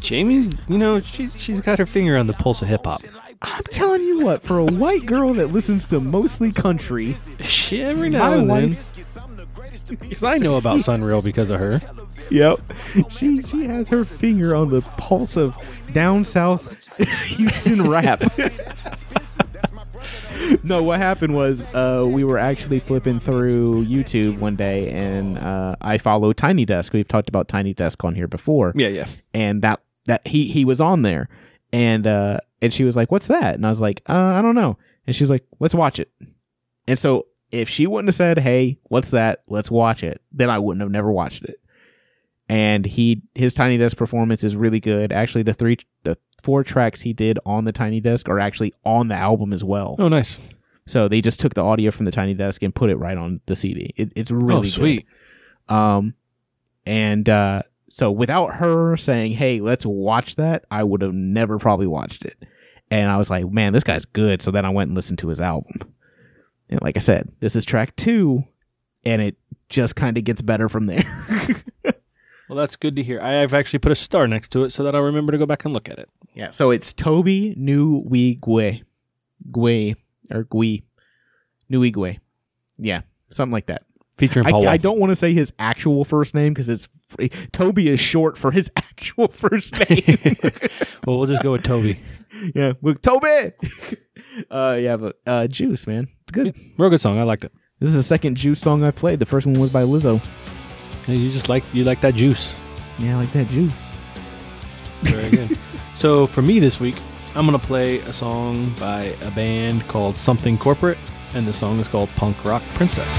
Jamie, you know, she's she's got her finger on the pulse of hip hop. I'm telling you what, for a white girl that listens to mostly country, She every now and then. Because I know about Sunreal because of her. yep, she she has her finger on the pulse of down south Houston rap. no, what happened was uh, we were actually flipping through YouTube one day, and uh, I follow Tiny Desk. We've talked about Tiny Desk on here before. Yeah, yeah. and that that he he was on there and uh and she was like what's that? And i was like uh, i don't know. And she's like let's watch it. And so if she wouldn't have said hey what's that? Let's watch it then i wouldn't have never watched it. And he his tiny desk performance is really good. Actually the three the four tracks he did on the tiny desk are actually on the album as well. Oh, nice. so they just took the audio from the tiny desk and put it right on the cd it, it's really oh, good. sweet. Um, and uh, so without her saying, "Hey, let's watch that," I would have never probably watched it. And I was like, "Man, this guy's good." So then I went and listened to his album. And like I said, this is track two, and it just kind of gets better from there. Well, that's good to hear. I have actually put a star next to it so that I'll remember to go back and look at it. yeah. So it's Toby New We Gue, Gue or Gui, Nui Gue. Yeah, something like that. Featuring Paul Wall. I don't want to say his actual first name because it's Toby is short for his actual first name. well, we'll just go with Toby. yeah, with Toby. uh, yeah, but uh, Juice, man, it's good. Real good song. I liked it. This is the second Juice song I played. The first one was by Lizzo. Yeah, you just like you like that juice. Yeah, I like that Juice. Very good. so for me this week, I'm gonna play a song by a band called Something Corporate, and the song is called Punk Rock Princess.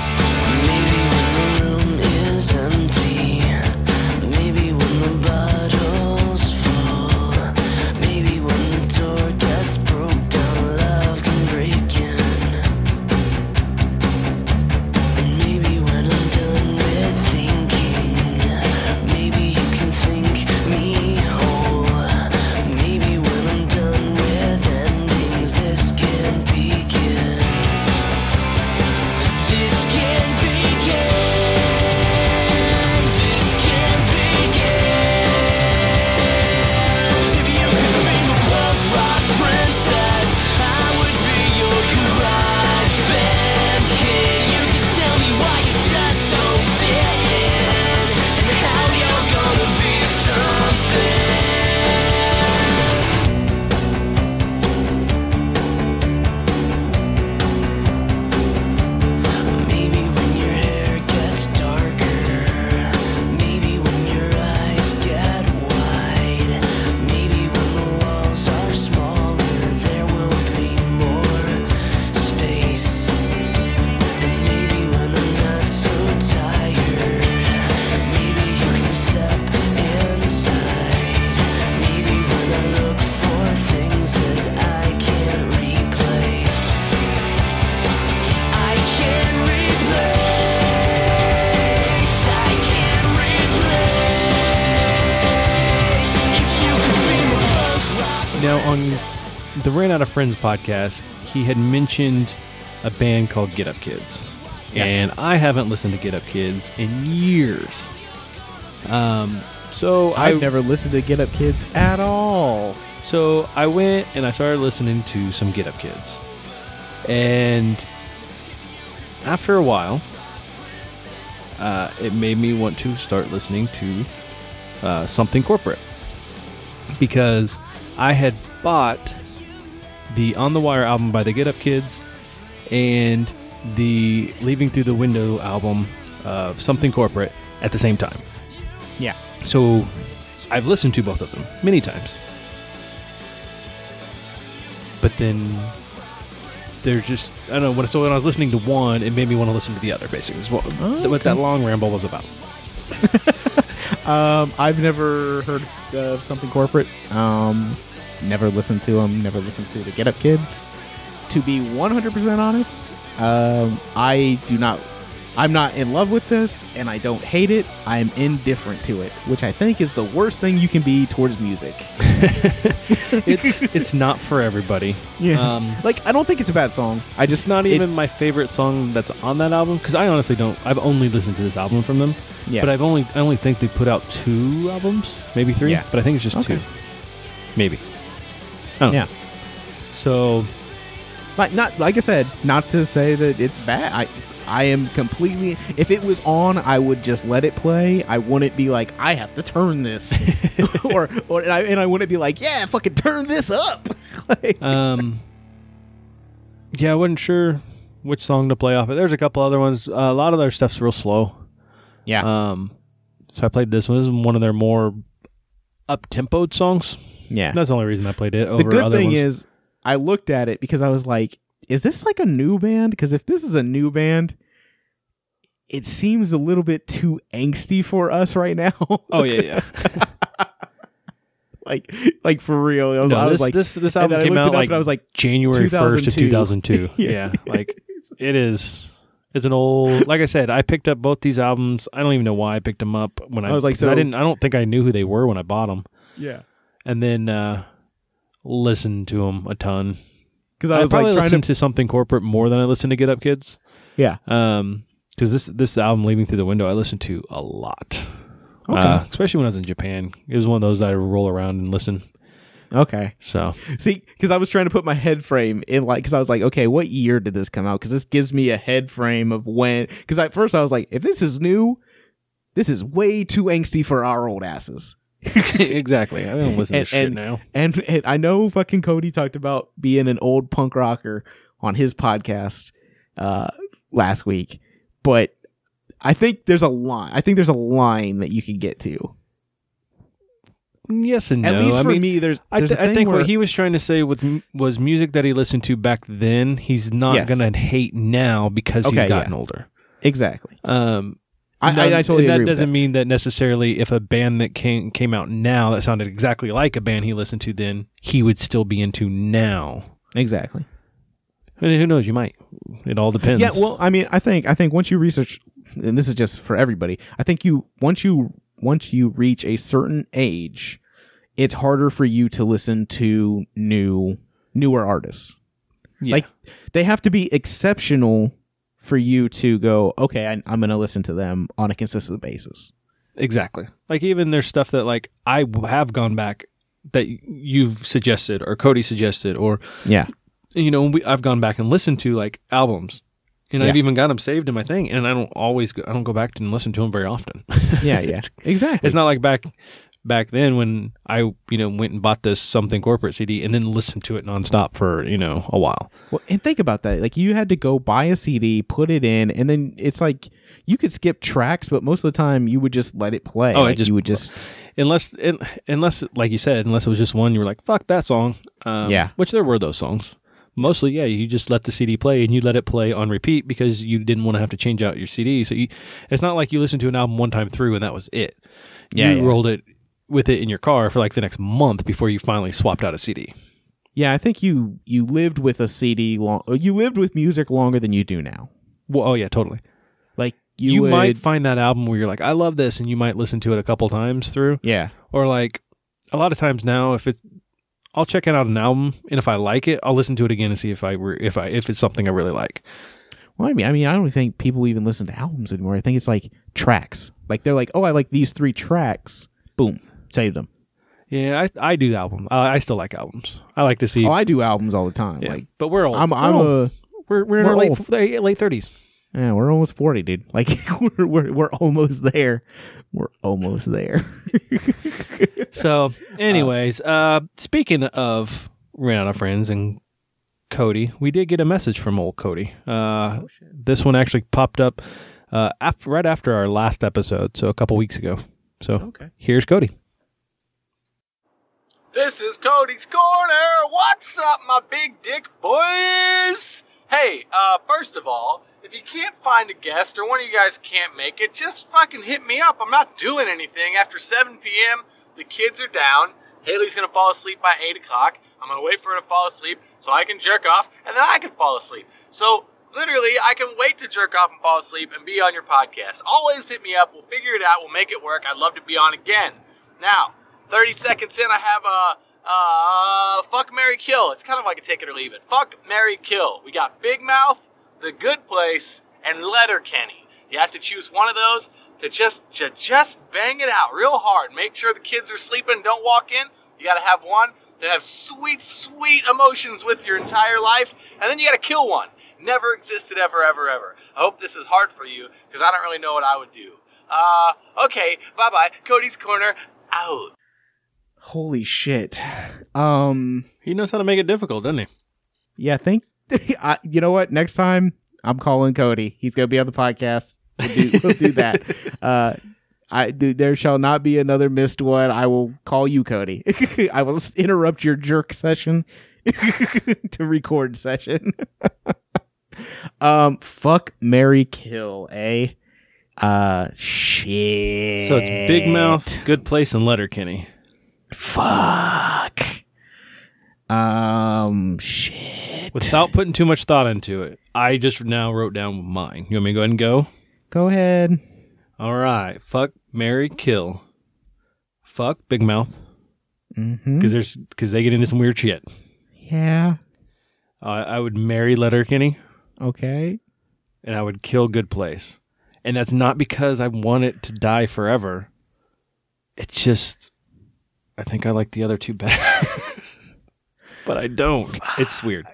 Friends podcast, he had mentioned a band called Get Up Kids. Yeah. And I haven't listened to Get Up Kids in years. Um, so I I've never listened to Get Up Kids at all. So I went and I started listening to some Get Up Kids. And after a while, uh, it made me want to start listening to uh, something corporate. Because I had bought the On the Wire album by the Get Up Kids and the Leaving Through the Window album of Something Corporate at the same time. Yeah. So I've listened to both of them many times. But then there's just I don't know what so when I was listening to one, it made me want to listen to the other. Basically, is what, Oh, what that long ramble was about. Um, I've never heard of something corporate. Um, never listened to them. Never listened to the Get Up Kids. To be 100% honest, um, I do not. I'm not in love with this, and I don't hate it. I'm indifferent to it, which I think is the worst thing you can be towards music. It's it's not for everybody. Um, like I don't think it's a bad song. I it's just not it- even my favorite song that's on that album because I honestly don't. I've only listened to this album from them. Yeah. But I've only I only think they put out two albums, maybe three. Yeah. But I think it's just Okay. two, maybe. I yeah. So Like not like I said, not to say that it's bad. I I am completely if it was on, I would just let it play. I wouldn't be like I have to turn this, or or and I, and I wouldn't be like yeah, fucking turn this up. like, um, yeah, I wasn't sure which song to play off. it. There's a couple other ones. Uh, a lot of their stuff's real slow. yeah, Um, so I played this one. This is one of their more up tempoed songs. yeah. That's the only reason I played it. Over The good other thing ones. is, I looked at it because I was like, is this like a new band? Because if this is a new band. It seems a little bit too angsty for us right now. oh yeah, yeah. like, like for real. I was, No, I was this, like, this this album I came looked out up like and I was like, January first of 2002. 2002. Yeah. yeah, like it is. It's an old. Like I said, I picked up both these albums. I don't even know why I picked them up when I, I was like, so- I didn't. I don't think I knew who they were when I bought them, yeah. and then uh listened to them a ton. Because I, I was probably like trying listened to, to something corporate more than I listened to Get Up Kids. yeah. Um, because this this album, Leaving Through the Window, I listened to a lot. Okay. Uh, especially when I was in Japan, it was one of those that I would roll around and listen. Okay. So See, because I was trying to put my head frame in, like, because I was like, okay, what year did this come out? Because this gives me a head frame of when. Because at first I was like, if this is new, this is way too angsty for our old asses. exactly, I don't listen And- to shit and- now. And, and I know fucking Cody talked about being an old punk rocker on his podcast uh, last week, but I think there's a line. I think there's a line that you can get to. Yes and At no. least I for mean, me, there's. I, th- I think where, what he was trying to say with m- was music that he listened to back then. He's not Yes. gonna hate now because Okay, he's gotten yeah. older. exactly. Um, I, no- I, I totally and that agree with doesn't mean that necessarily if a band that came came out now that sounded exactly like a band he listened to then he would still be into now. exactly. I mean, who knows? You might. It all depends. Yeah, well, I mean, I think I think once you research, and this is just for everybody. I think you once you once you reach a certain age, it's harder for you to listen to new newer artists. Yeah. Like they have to be exceptional for you to go. Okay, I, I'm going to listen to them on a consistent basis. Exactly. Like even there's stuff that like I have gone back that you've suggested or Cody suggested or Yeah, you know we, I've gone back and listened to like albums and I've even got them saved in my thing and I don't always go, I don't go back and listen to them very often. yeah, yeah, it's, exactly. it's not like back back then when I you know went and bought this something corporate CD and then listened to it nonstop for you know a while. Well, and think about that. Like you had to go buy a CD, put it in, and then it's like you could skip tracks, but most of the time you would just let it play. Oh, it like just- you would just Unless unless like you said unless it was just one you were like fuck that song. Um, Yeah. Which there were those songs. Mostly, yeah, you just let the CD play and you let it play on repeat because you didn't want to have to change out your CD. So you, it's not like you listened to an album one time through and that was it. Yeah, you yeah. rolled it with it in your car for like the next month before you finally swapped out a CD. yeah. I think you you lived with a CD long. You lived with music longer than you do now. Well, oh yeah, totally. Like you, You, would, might find that album where you're like, I love this, and you might listen to it a couple times through, yeah, or like a lot of times now, if it's I'll check out an album, and if I like it, I'll listen to it again and see if I re- if I if it's something I really like. Well, I mean, I mean, I don't think people even listen to albums anymore. I think it's like tracks. Like they're like, oh, I like these three tracks. Boom, saved them. Yeah, I I do album. I, I still like albums. I like to see. Oh, I do albums all the time. yeah, Like but we're old. I'm, we're I'm old. a. we're we're in we're our old. late late thirties. Yeah, we're almost forty, dude. Like we're we're, we're almost there. We're almost there. So, anyways, uh, speaking of ran out of friends and Cody, we did get a message from old Cody. Uh, this one actually popped up uh, af- right after our last episode, so a couple weeks ago. So Okay. here's Cody. This is Cody's Corner. What's up, my big dick boys? Hey, uh, first of all, if you can't find a guest or one of you guys can't make it, just fucking hit me up. I'm not doing anything. After 7 p.m., the kids are down. Haley's gonna fall asleep by 8 o'clock. I'm gonna wait for her to fall asleep so I can jerk off and then I can fall asleep. So, literally, I can wait to jerk off and fall asleep and be on your podcast. Always hit me up. We'll figure it out. We'll make it work. I'd love to be on again. Now, 30 seconds in, I have a uh, fuck Mary Kill. It's kind of like a take it or leave it. Fuck Mary Kill. We got Big Mouth, The Good Place, and Letterkenny. You have to choose one of those to just to just bang it out real hard. Make sure the kids are sleeping. Don't walk in. You got to have one to have sweet, sweet emotions with your entire life, and then you got to kill one. Never existed ever, ever, ever. I hope this is hard for you because I don't really know what I would do. Uh, okay, bye bye. Cody's Corner out. Holy shit. Um. He knows how to make it difficult, doesn't he? Yeah. Think. I, you know what? Next time I'm calling Cody. He's gonna be on the podcast. We'll do, we'll do that. Uh. I dude, there shall not be another missed one. I will call you, Cody. I will interrupt your jerk session to record session. um, fuck, Mary, kill, eh? Uh, shit. So it's Big Mouth, Good Place, and Letterkenny. Fuck. Um, shit. Without putting too much thought into it, I just now wrote down mine. You want me to go ahead and go? Go ahead. All right. Fuck, Mary, kill. Fuck Big Mouth Mm-hmm. because there's because they get into some weird shit. Yeah. Uh, I would marry Letterkenny Okay. and I would kill Good Place, and that's not because I want it to die forever. It's just I think I like the other two better, but I don't. It's weird.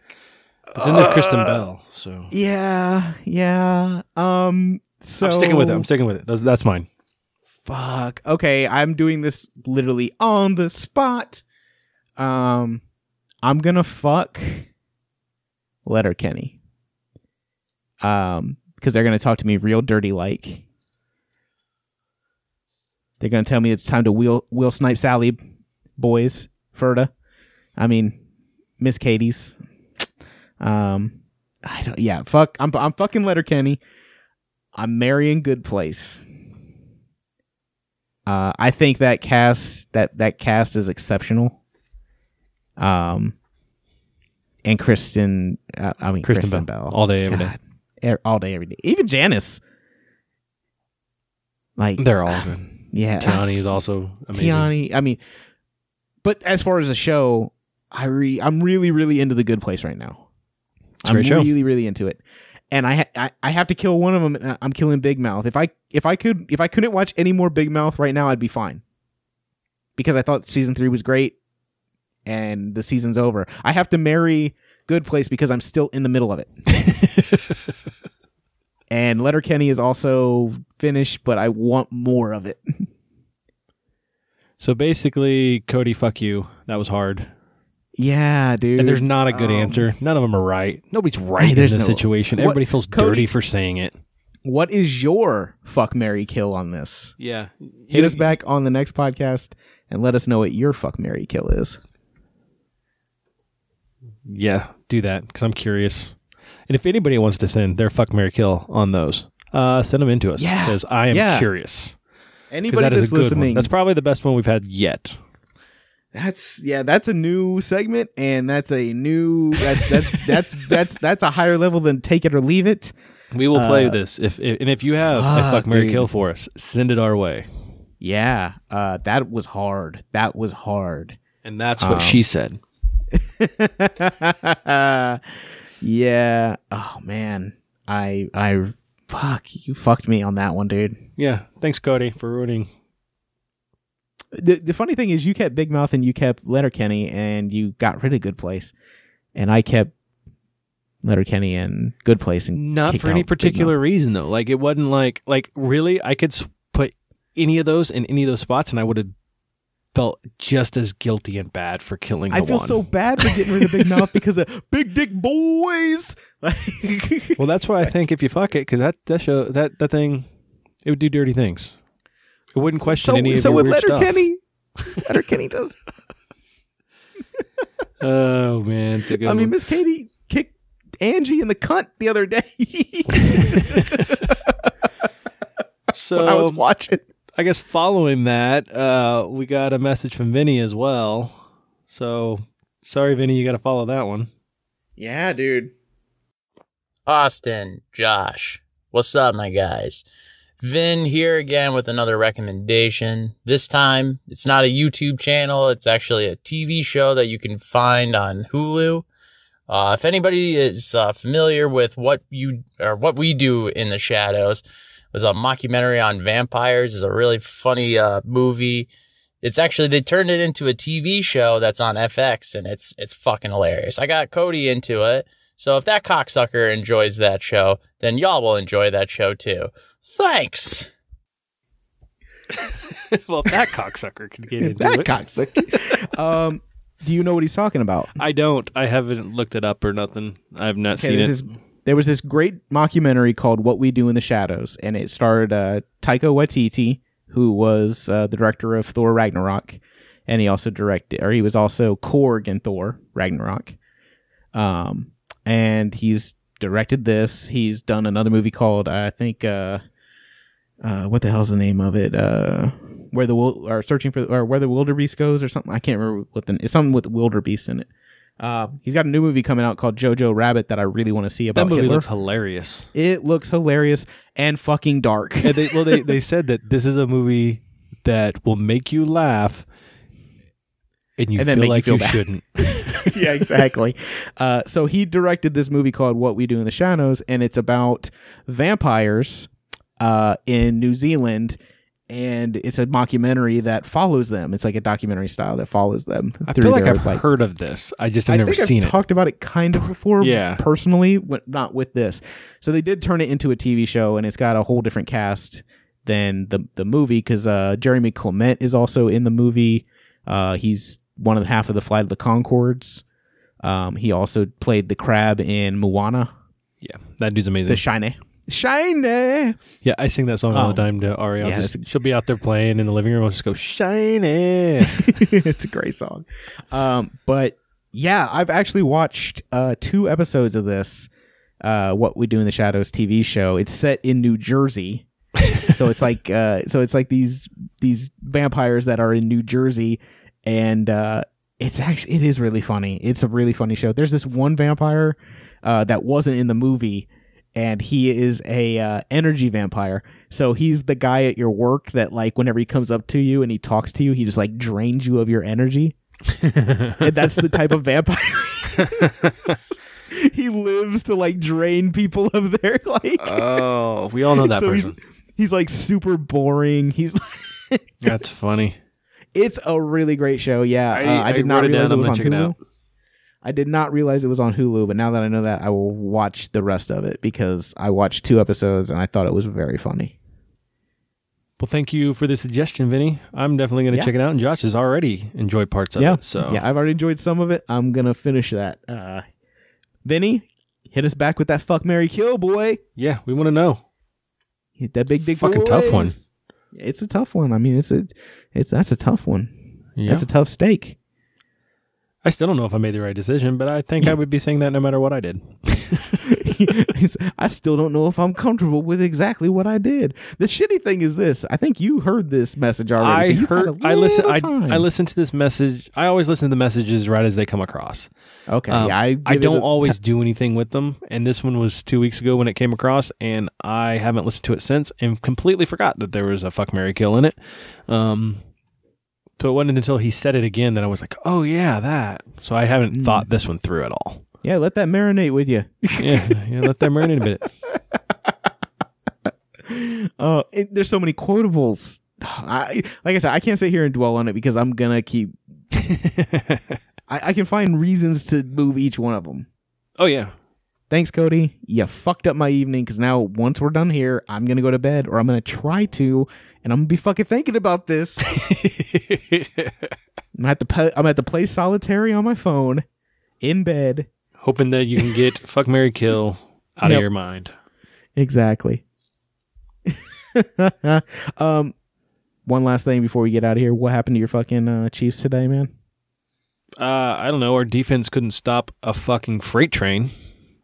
But then there's Kristen Bell, so Yeah. Yeah. Um. So I'm sticking with it. I'm sticking with it. That's, that's mine. Fuck. Okay, I'm doing this literally on the spot. Um, I'm gonna fuck Letterkenny. Um, because they're gonna talk to me real dirty like. They're gonna tell me it's time to wheel wheel snipe celly, boys, Ferda. I mean, Miss Katie's. Um, I don't. Yeah, fuck. I'm I'm fucking Letterkenny. I'm marrying Good Place. Uh, I think that cast that that cast is exceptional. Um, and Kristen, uh, I mean Kristen Kristen, Bell. Bell, All day, every day. God, e- all day, every day. Even Janice, like They're all good. yeah, Keanu is also amazing. Tahani. I mean, but as far as the show, I re- I'm really really into the Good Place right now. I'm show. really really into it, and I, ha- I I have to kill one of them. And I'm killing Big Mouth. If I if I could if I couldn't watch any more Big Mouth right now, I'd be fine. Because I thought season three was great, and the season's over. I have to marry Good Place because I'm still in the middle of it. and Letterkenny is also finished, but I want more of it. So basically, Cody, fuck you. That was hard. Yeah, dude. And there's not a good Um, answer. None of them are right. Nobody's right in there's this no- situation. What- Everybody feels Cody- dirty for saying it. What is your fuck Mary kill on this? Yeah. Hit us back on the next podcast and let us know what your fuck Mary kill is. Yeah, do that because I'm curious. And if anybody wants to send their fuck, Mary kill on those, uh, send them in to us. Yeah. Because I am Yeah. curious. Because Anybody that is that's a good listening, one. That's probably the best one we've had yet. That's yeah, that's a new segment, and that's a new that's that's that's that's that's a higher level than take it or leave it. We will play Uh, this. If, if and if you have a fuck, fuck, Mary kill for us, send it our way. Yeah, uh, that was hard. That was hard. And that's what Um, she said. yeah. Oh man, I I fuck you fucked me on that one, dude. Yeah, thanks, Cody, for ruining. The the funny thing is, you kept Big Mouth and you kept Letterkenny, and you got rid of Good Place, and I kept Letterkenny and Good Place, and Not for any particular reason though. Like it wasn't like like really. I could put any of those in any of those spots, and I would have felt just as guilty and bad for killing. The I feel one. so bad for getting rid of Big Mouth because of Big Dick Boys. Well, that's why I think if you fuck it, because that that show that that thing, it would do dirty things. It wouldn't question so, any of so your with weird stuff. Letterkenny, Letterkenny does. Oh man, it's a good I mean. Miss Katie kicked Angie in the cunt the other day. So I was watching. I guess following that, uh, we got a message from Vinny as well. So sorry, Vinny, you got to follow that one. Yeah, dude. Austin, Josh, what's up, my guys? Vin here again with another recommendation. This time, it's not a YouTube channel, it's actually a TV show that you can find on Hulu. Uh, if anybody is uh, familiar with what you or what we do in the shadows, was a mockumentary on vampires. It's a really funny uh, movie. It's actually they turned it into a TV show that's on FX, and it's it's fucking hilarious. I got Cody into it. So if that cocksucker enjoys that show, then y'all will enjoy that show too. Thanks. well, if that cocksucker could get into That it. cocksucker. um, do you know what he's talking about? I don't. I haven't looked it up or nothing. I have not Okay, seen it. this- there was this great mockumentary called "What We Do in the Shadows," and it starred uh, Taika Waititi, who was uh, the director of Thor Ragnarok, and he also directed, or he was also Korg in Thor Ragnarok. Um, and he's directed this. He's done another movie called I think uh, uh, what the hell's the name of it? Uh, where the or searching for or where the wildebeest goes or something. I can't remember what the it's something with wildebeest in it. Uh, he's got a new movie coming out called Jojo Rabbit that I really want to see about that movie Hitler. looks hilarious. it looks hilarious and fucking dark. And they, well, they they said that this is a movie that will make you laugh, and you And feel make you like feel you shouldn't. yeah, exactly. Uh, so he directed this movie called What We Do in the Shadows, and it's about vampires uh, in New Zealand. And it's a mockumentary that follows them. It's like a documentary style that follows them. I feel like their, I've heard of this. I just have I never think seen I've it. talked about it kind of before, Yeah. personally, but not with this. So they did turn it into a TV show, and it's got a whole different cast than the the movie because uh, Jemaine Clement is also in the movie. Uh, he's one of the half of the Flight of the Conchords. Um, he also played the crab in Moana, yeah, that dude's amazing. the shiny, shiny. yeah, I sing that song all the Oh. time to Ari. Yeah, just- she'll be out there playing in the living room. I'll just go shiny. it's a great song. Um, but yeah, I've actually watched uh, two episodes of this. Uh, what we do in the shadows TV show. It's set in New Jersey, so it's like uh, so it's like these these vampires that are in New Jersey, and uh, it's actually it is really funny. It's a really funny show. There's this one vampire uh, that wasn't in the movie. And he is a uh, energy vampire, so he's the guy at your work that, like, whenever he comes up to you and he talks to you, he just like drains you of your energy. and that's the type of vampire. he lives to like drain people of their like. oh, we all know that so person. he's he's like super boring. He's Like That's funny. it's a really great show. Yeah, I- uh, I, I did not it realize down. it was on check it out. I did not realize it was on Hulu, but now that I know that, I will watch the rest of it because I watched two episodes and I thought it was very funny. Well, thank you for the suggestion, Vinny. I'm definitely going to Yeah. check it out. And Josh has already enjoyed parts of yeah, it. So yeah, I've already enjoyed some of it. I'm gonna finish that. Uh, Vinny, hit us back with that fuck Mary Kill boy. yeah, we want to know. Hit that big dick Fucking tough one. It's a tough one. I mean, it's a, it's that's a tough one. Yeah. That's a tough steak. I still don't know if I made the right decision, but I think I would be saying that no matter what I did. I still don't know if I'm comfortable with exactly what I did. The shitty thing is this. I think you heard this message already. I so heard. I listen. I. I listen to this message. I always listen to the messages right as they come across. Okay, Um, yeah, I, I don't always do anything with them, and this one was two weeks ago when it came across, and I haven't listened to it since, and completely forgot that there was a fuck Mary kill in it. Um, So it wasn't until he said it again that I was like, "Oh yeah, that." So I haven't Mm. thought this one through at all. Yeah, let that marinate with you. Yeah, yeah let that marinate a bit. Uh, there's so many quotables. I, like I said, I can't sit here and dwell on it because I'm gonna keep. I, I can find reasons to move each one of them. oh yeah, Thanks, Cody. You fucked up my evening because now once we're done here, I'm gonna go to bed, or I'm gonna try to, and I'm gonna be fucking thinking about this. I'm at the pe- I'm at the play solitary on my phone, in bed. hoping that you can get fuck Mary Kill out Yep. of your mind. Exactly. um, one last thing before we get out of here. What happened to your fucking uh, Chiefs today, man? Uh, I don't know. Our defense couldn't stop a fucking freight train.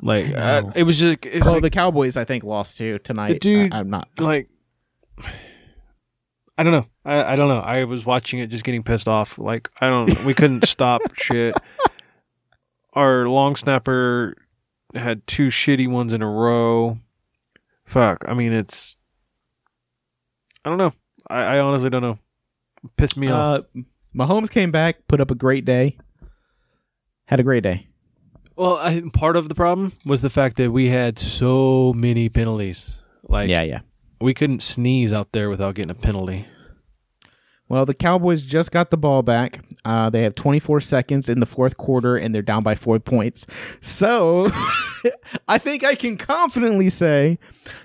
Like uh, it was just it's Well, like, the Cowboys, I think, lost too tonight. Dude, I, am not. like I don't know. I, I don't know. I was watching it, just getting pissed off. Like I don't. We couldn't stop shit. Our long snapper had two shitty ones in a row. Fuck. I mean, it's. I don't know. I, I honestly don't know. Pissed me off. Uh, Mahomes came back, put up a great day. Had a great day. Well, I part of the problem was the fact that we had so many penalties. Like, yeah, yeah. We couldn't sneeze out there without getting a penalty. Well, the Cowboys just got the ball back. Uh, they have 24 seconds in the fourth quarter, and they're down by four points. So, I think I can confidently say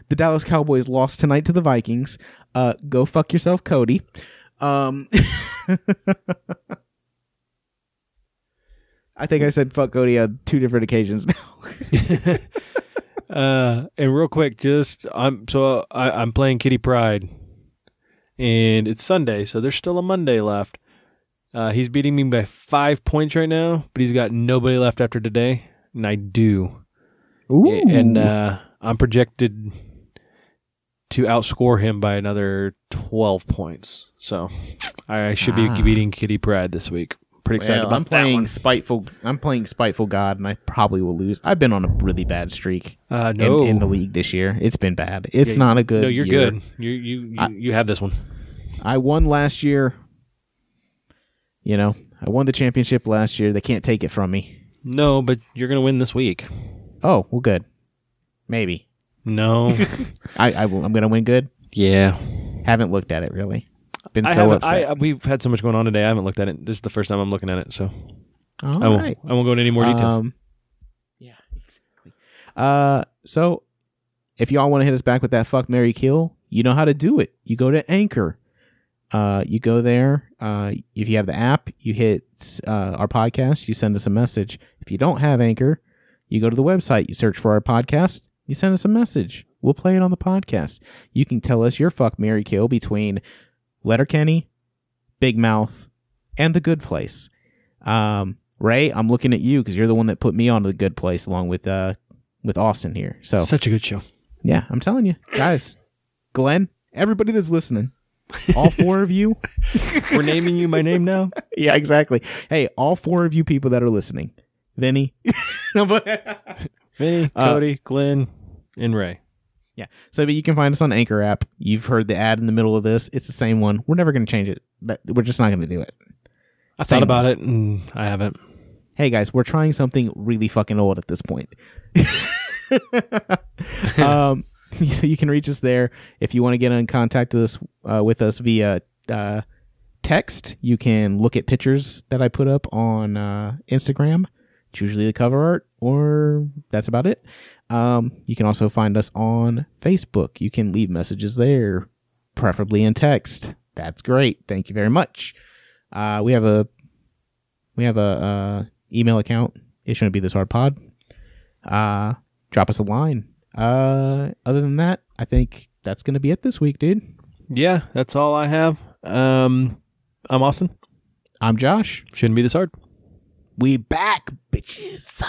the Dallas Cowboys lost tonight to the Vikings. Uh, go fuck yourself, Cody. Um, I think I said fuck Cody on two different occasions now. Uh, and real quick, just I'm so I, I'm playing Kitty Pride, and it's Sunday, so there's still a Monday left. Uh, he's beating me by five points right now, but he's got nobody left after today, and I do. Ooh. And uh, I'm projected to outscore him by another 12 points. So I should Ah. be beating Kitty Pride this week. Pretty excited Well, I'm playing spiteful. I'm playing spiteful God, and I probably will lose. I've been on a really bad streak Uh, in, no, in the league this year. It's been bad. It's Yeah, not a good. No, you're year. good. You you you, I- you have this one. I won last year. You know, I won the championship last year. They can't take it from me. No, but you're gonna win this week. Oh, well, good. Maybe No. I, I will, I'm going to win good. yeah. Haven't looked at it really. Been I so haven't, upset. I, we've had so much going on today. I haven't looked at it. This is the first time I'm looking at it, so All I won't. right. I won't go into any more details. Um, yeah, exactly. Uh, so if y'all want to hit us back with that fuck Mary Kill, you know how to do it. You go to Anchor. Uh, you go there. Uh, if you have the app, you hit uh, our podcast. You send us a message. If you don't have Anchor, you go to the website. You search for our podcast. You send us a message. We'll play it on the podcast. You can tell us your fuck Mary Kill between Letterkenny, Big Mouth, and The Good Place. Um, Ray, I'm looking at you because you're the one that put me on the good place along with uh with Austin here. So Such a good show. yeah, I'm telling you, guys, Glenn, everybody that's listening, all four of you. We're naming you my name now. Yeah, exactly. Hey, all four of you people that are listening, Vinny. no, but Uh, Cody, Glenn, and Ray. Yeah. So, but you can find us on Anchor app. You've heard the ad in the middle of this. It's the same one. We're never going to change it. But we're just not going to do it. I Same thought about it and I haven't. hey guys, we're trying something really fucking old at this point. um, so you can reach us there if you want to get in contact with us uh, with us via uh, text. You can look at pictures that I put up on uh, Instagram. It's usually the cover art, or that's about it. Um, you can also find us on Facebook. You can leave messages there, preferably in text. That's great. Thank you very much. Uh, we have a we have a uh, email account. It shouldn't be this hard pod. Uh, drop us a line. Uh, other than that, I think that's gonna be it this week, dude. Yeah, that's all I have. Um, I'm Austin. I'm Josh. Shouldn't be this hard. We back, bitches.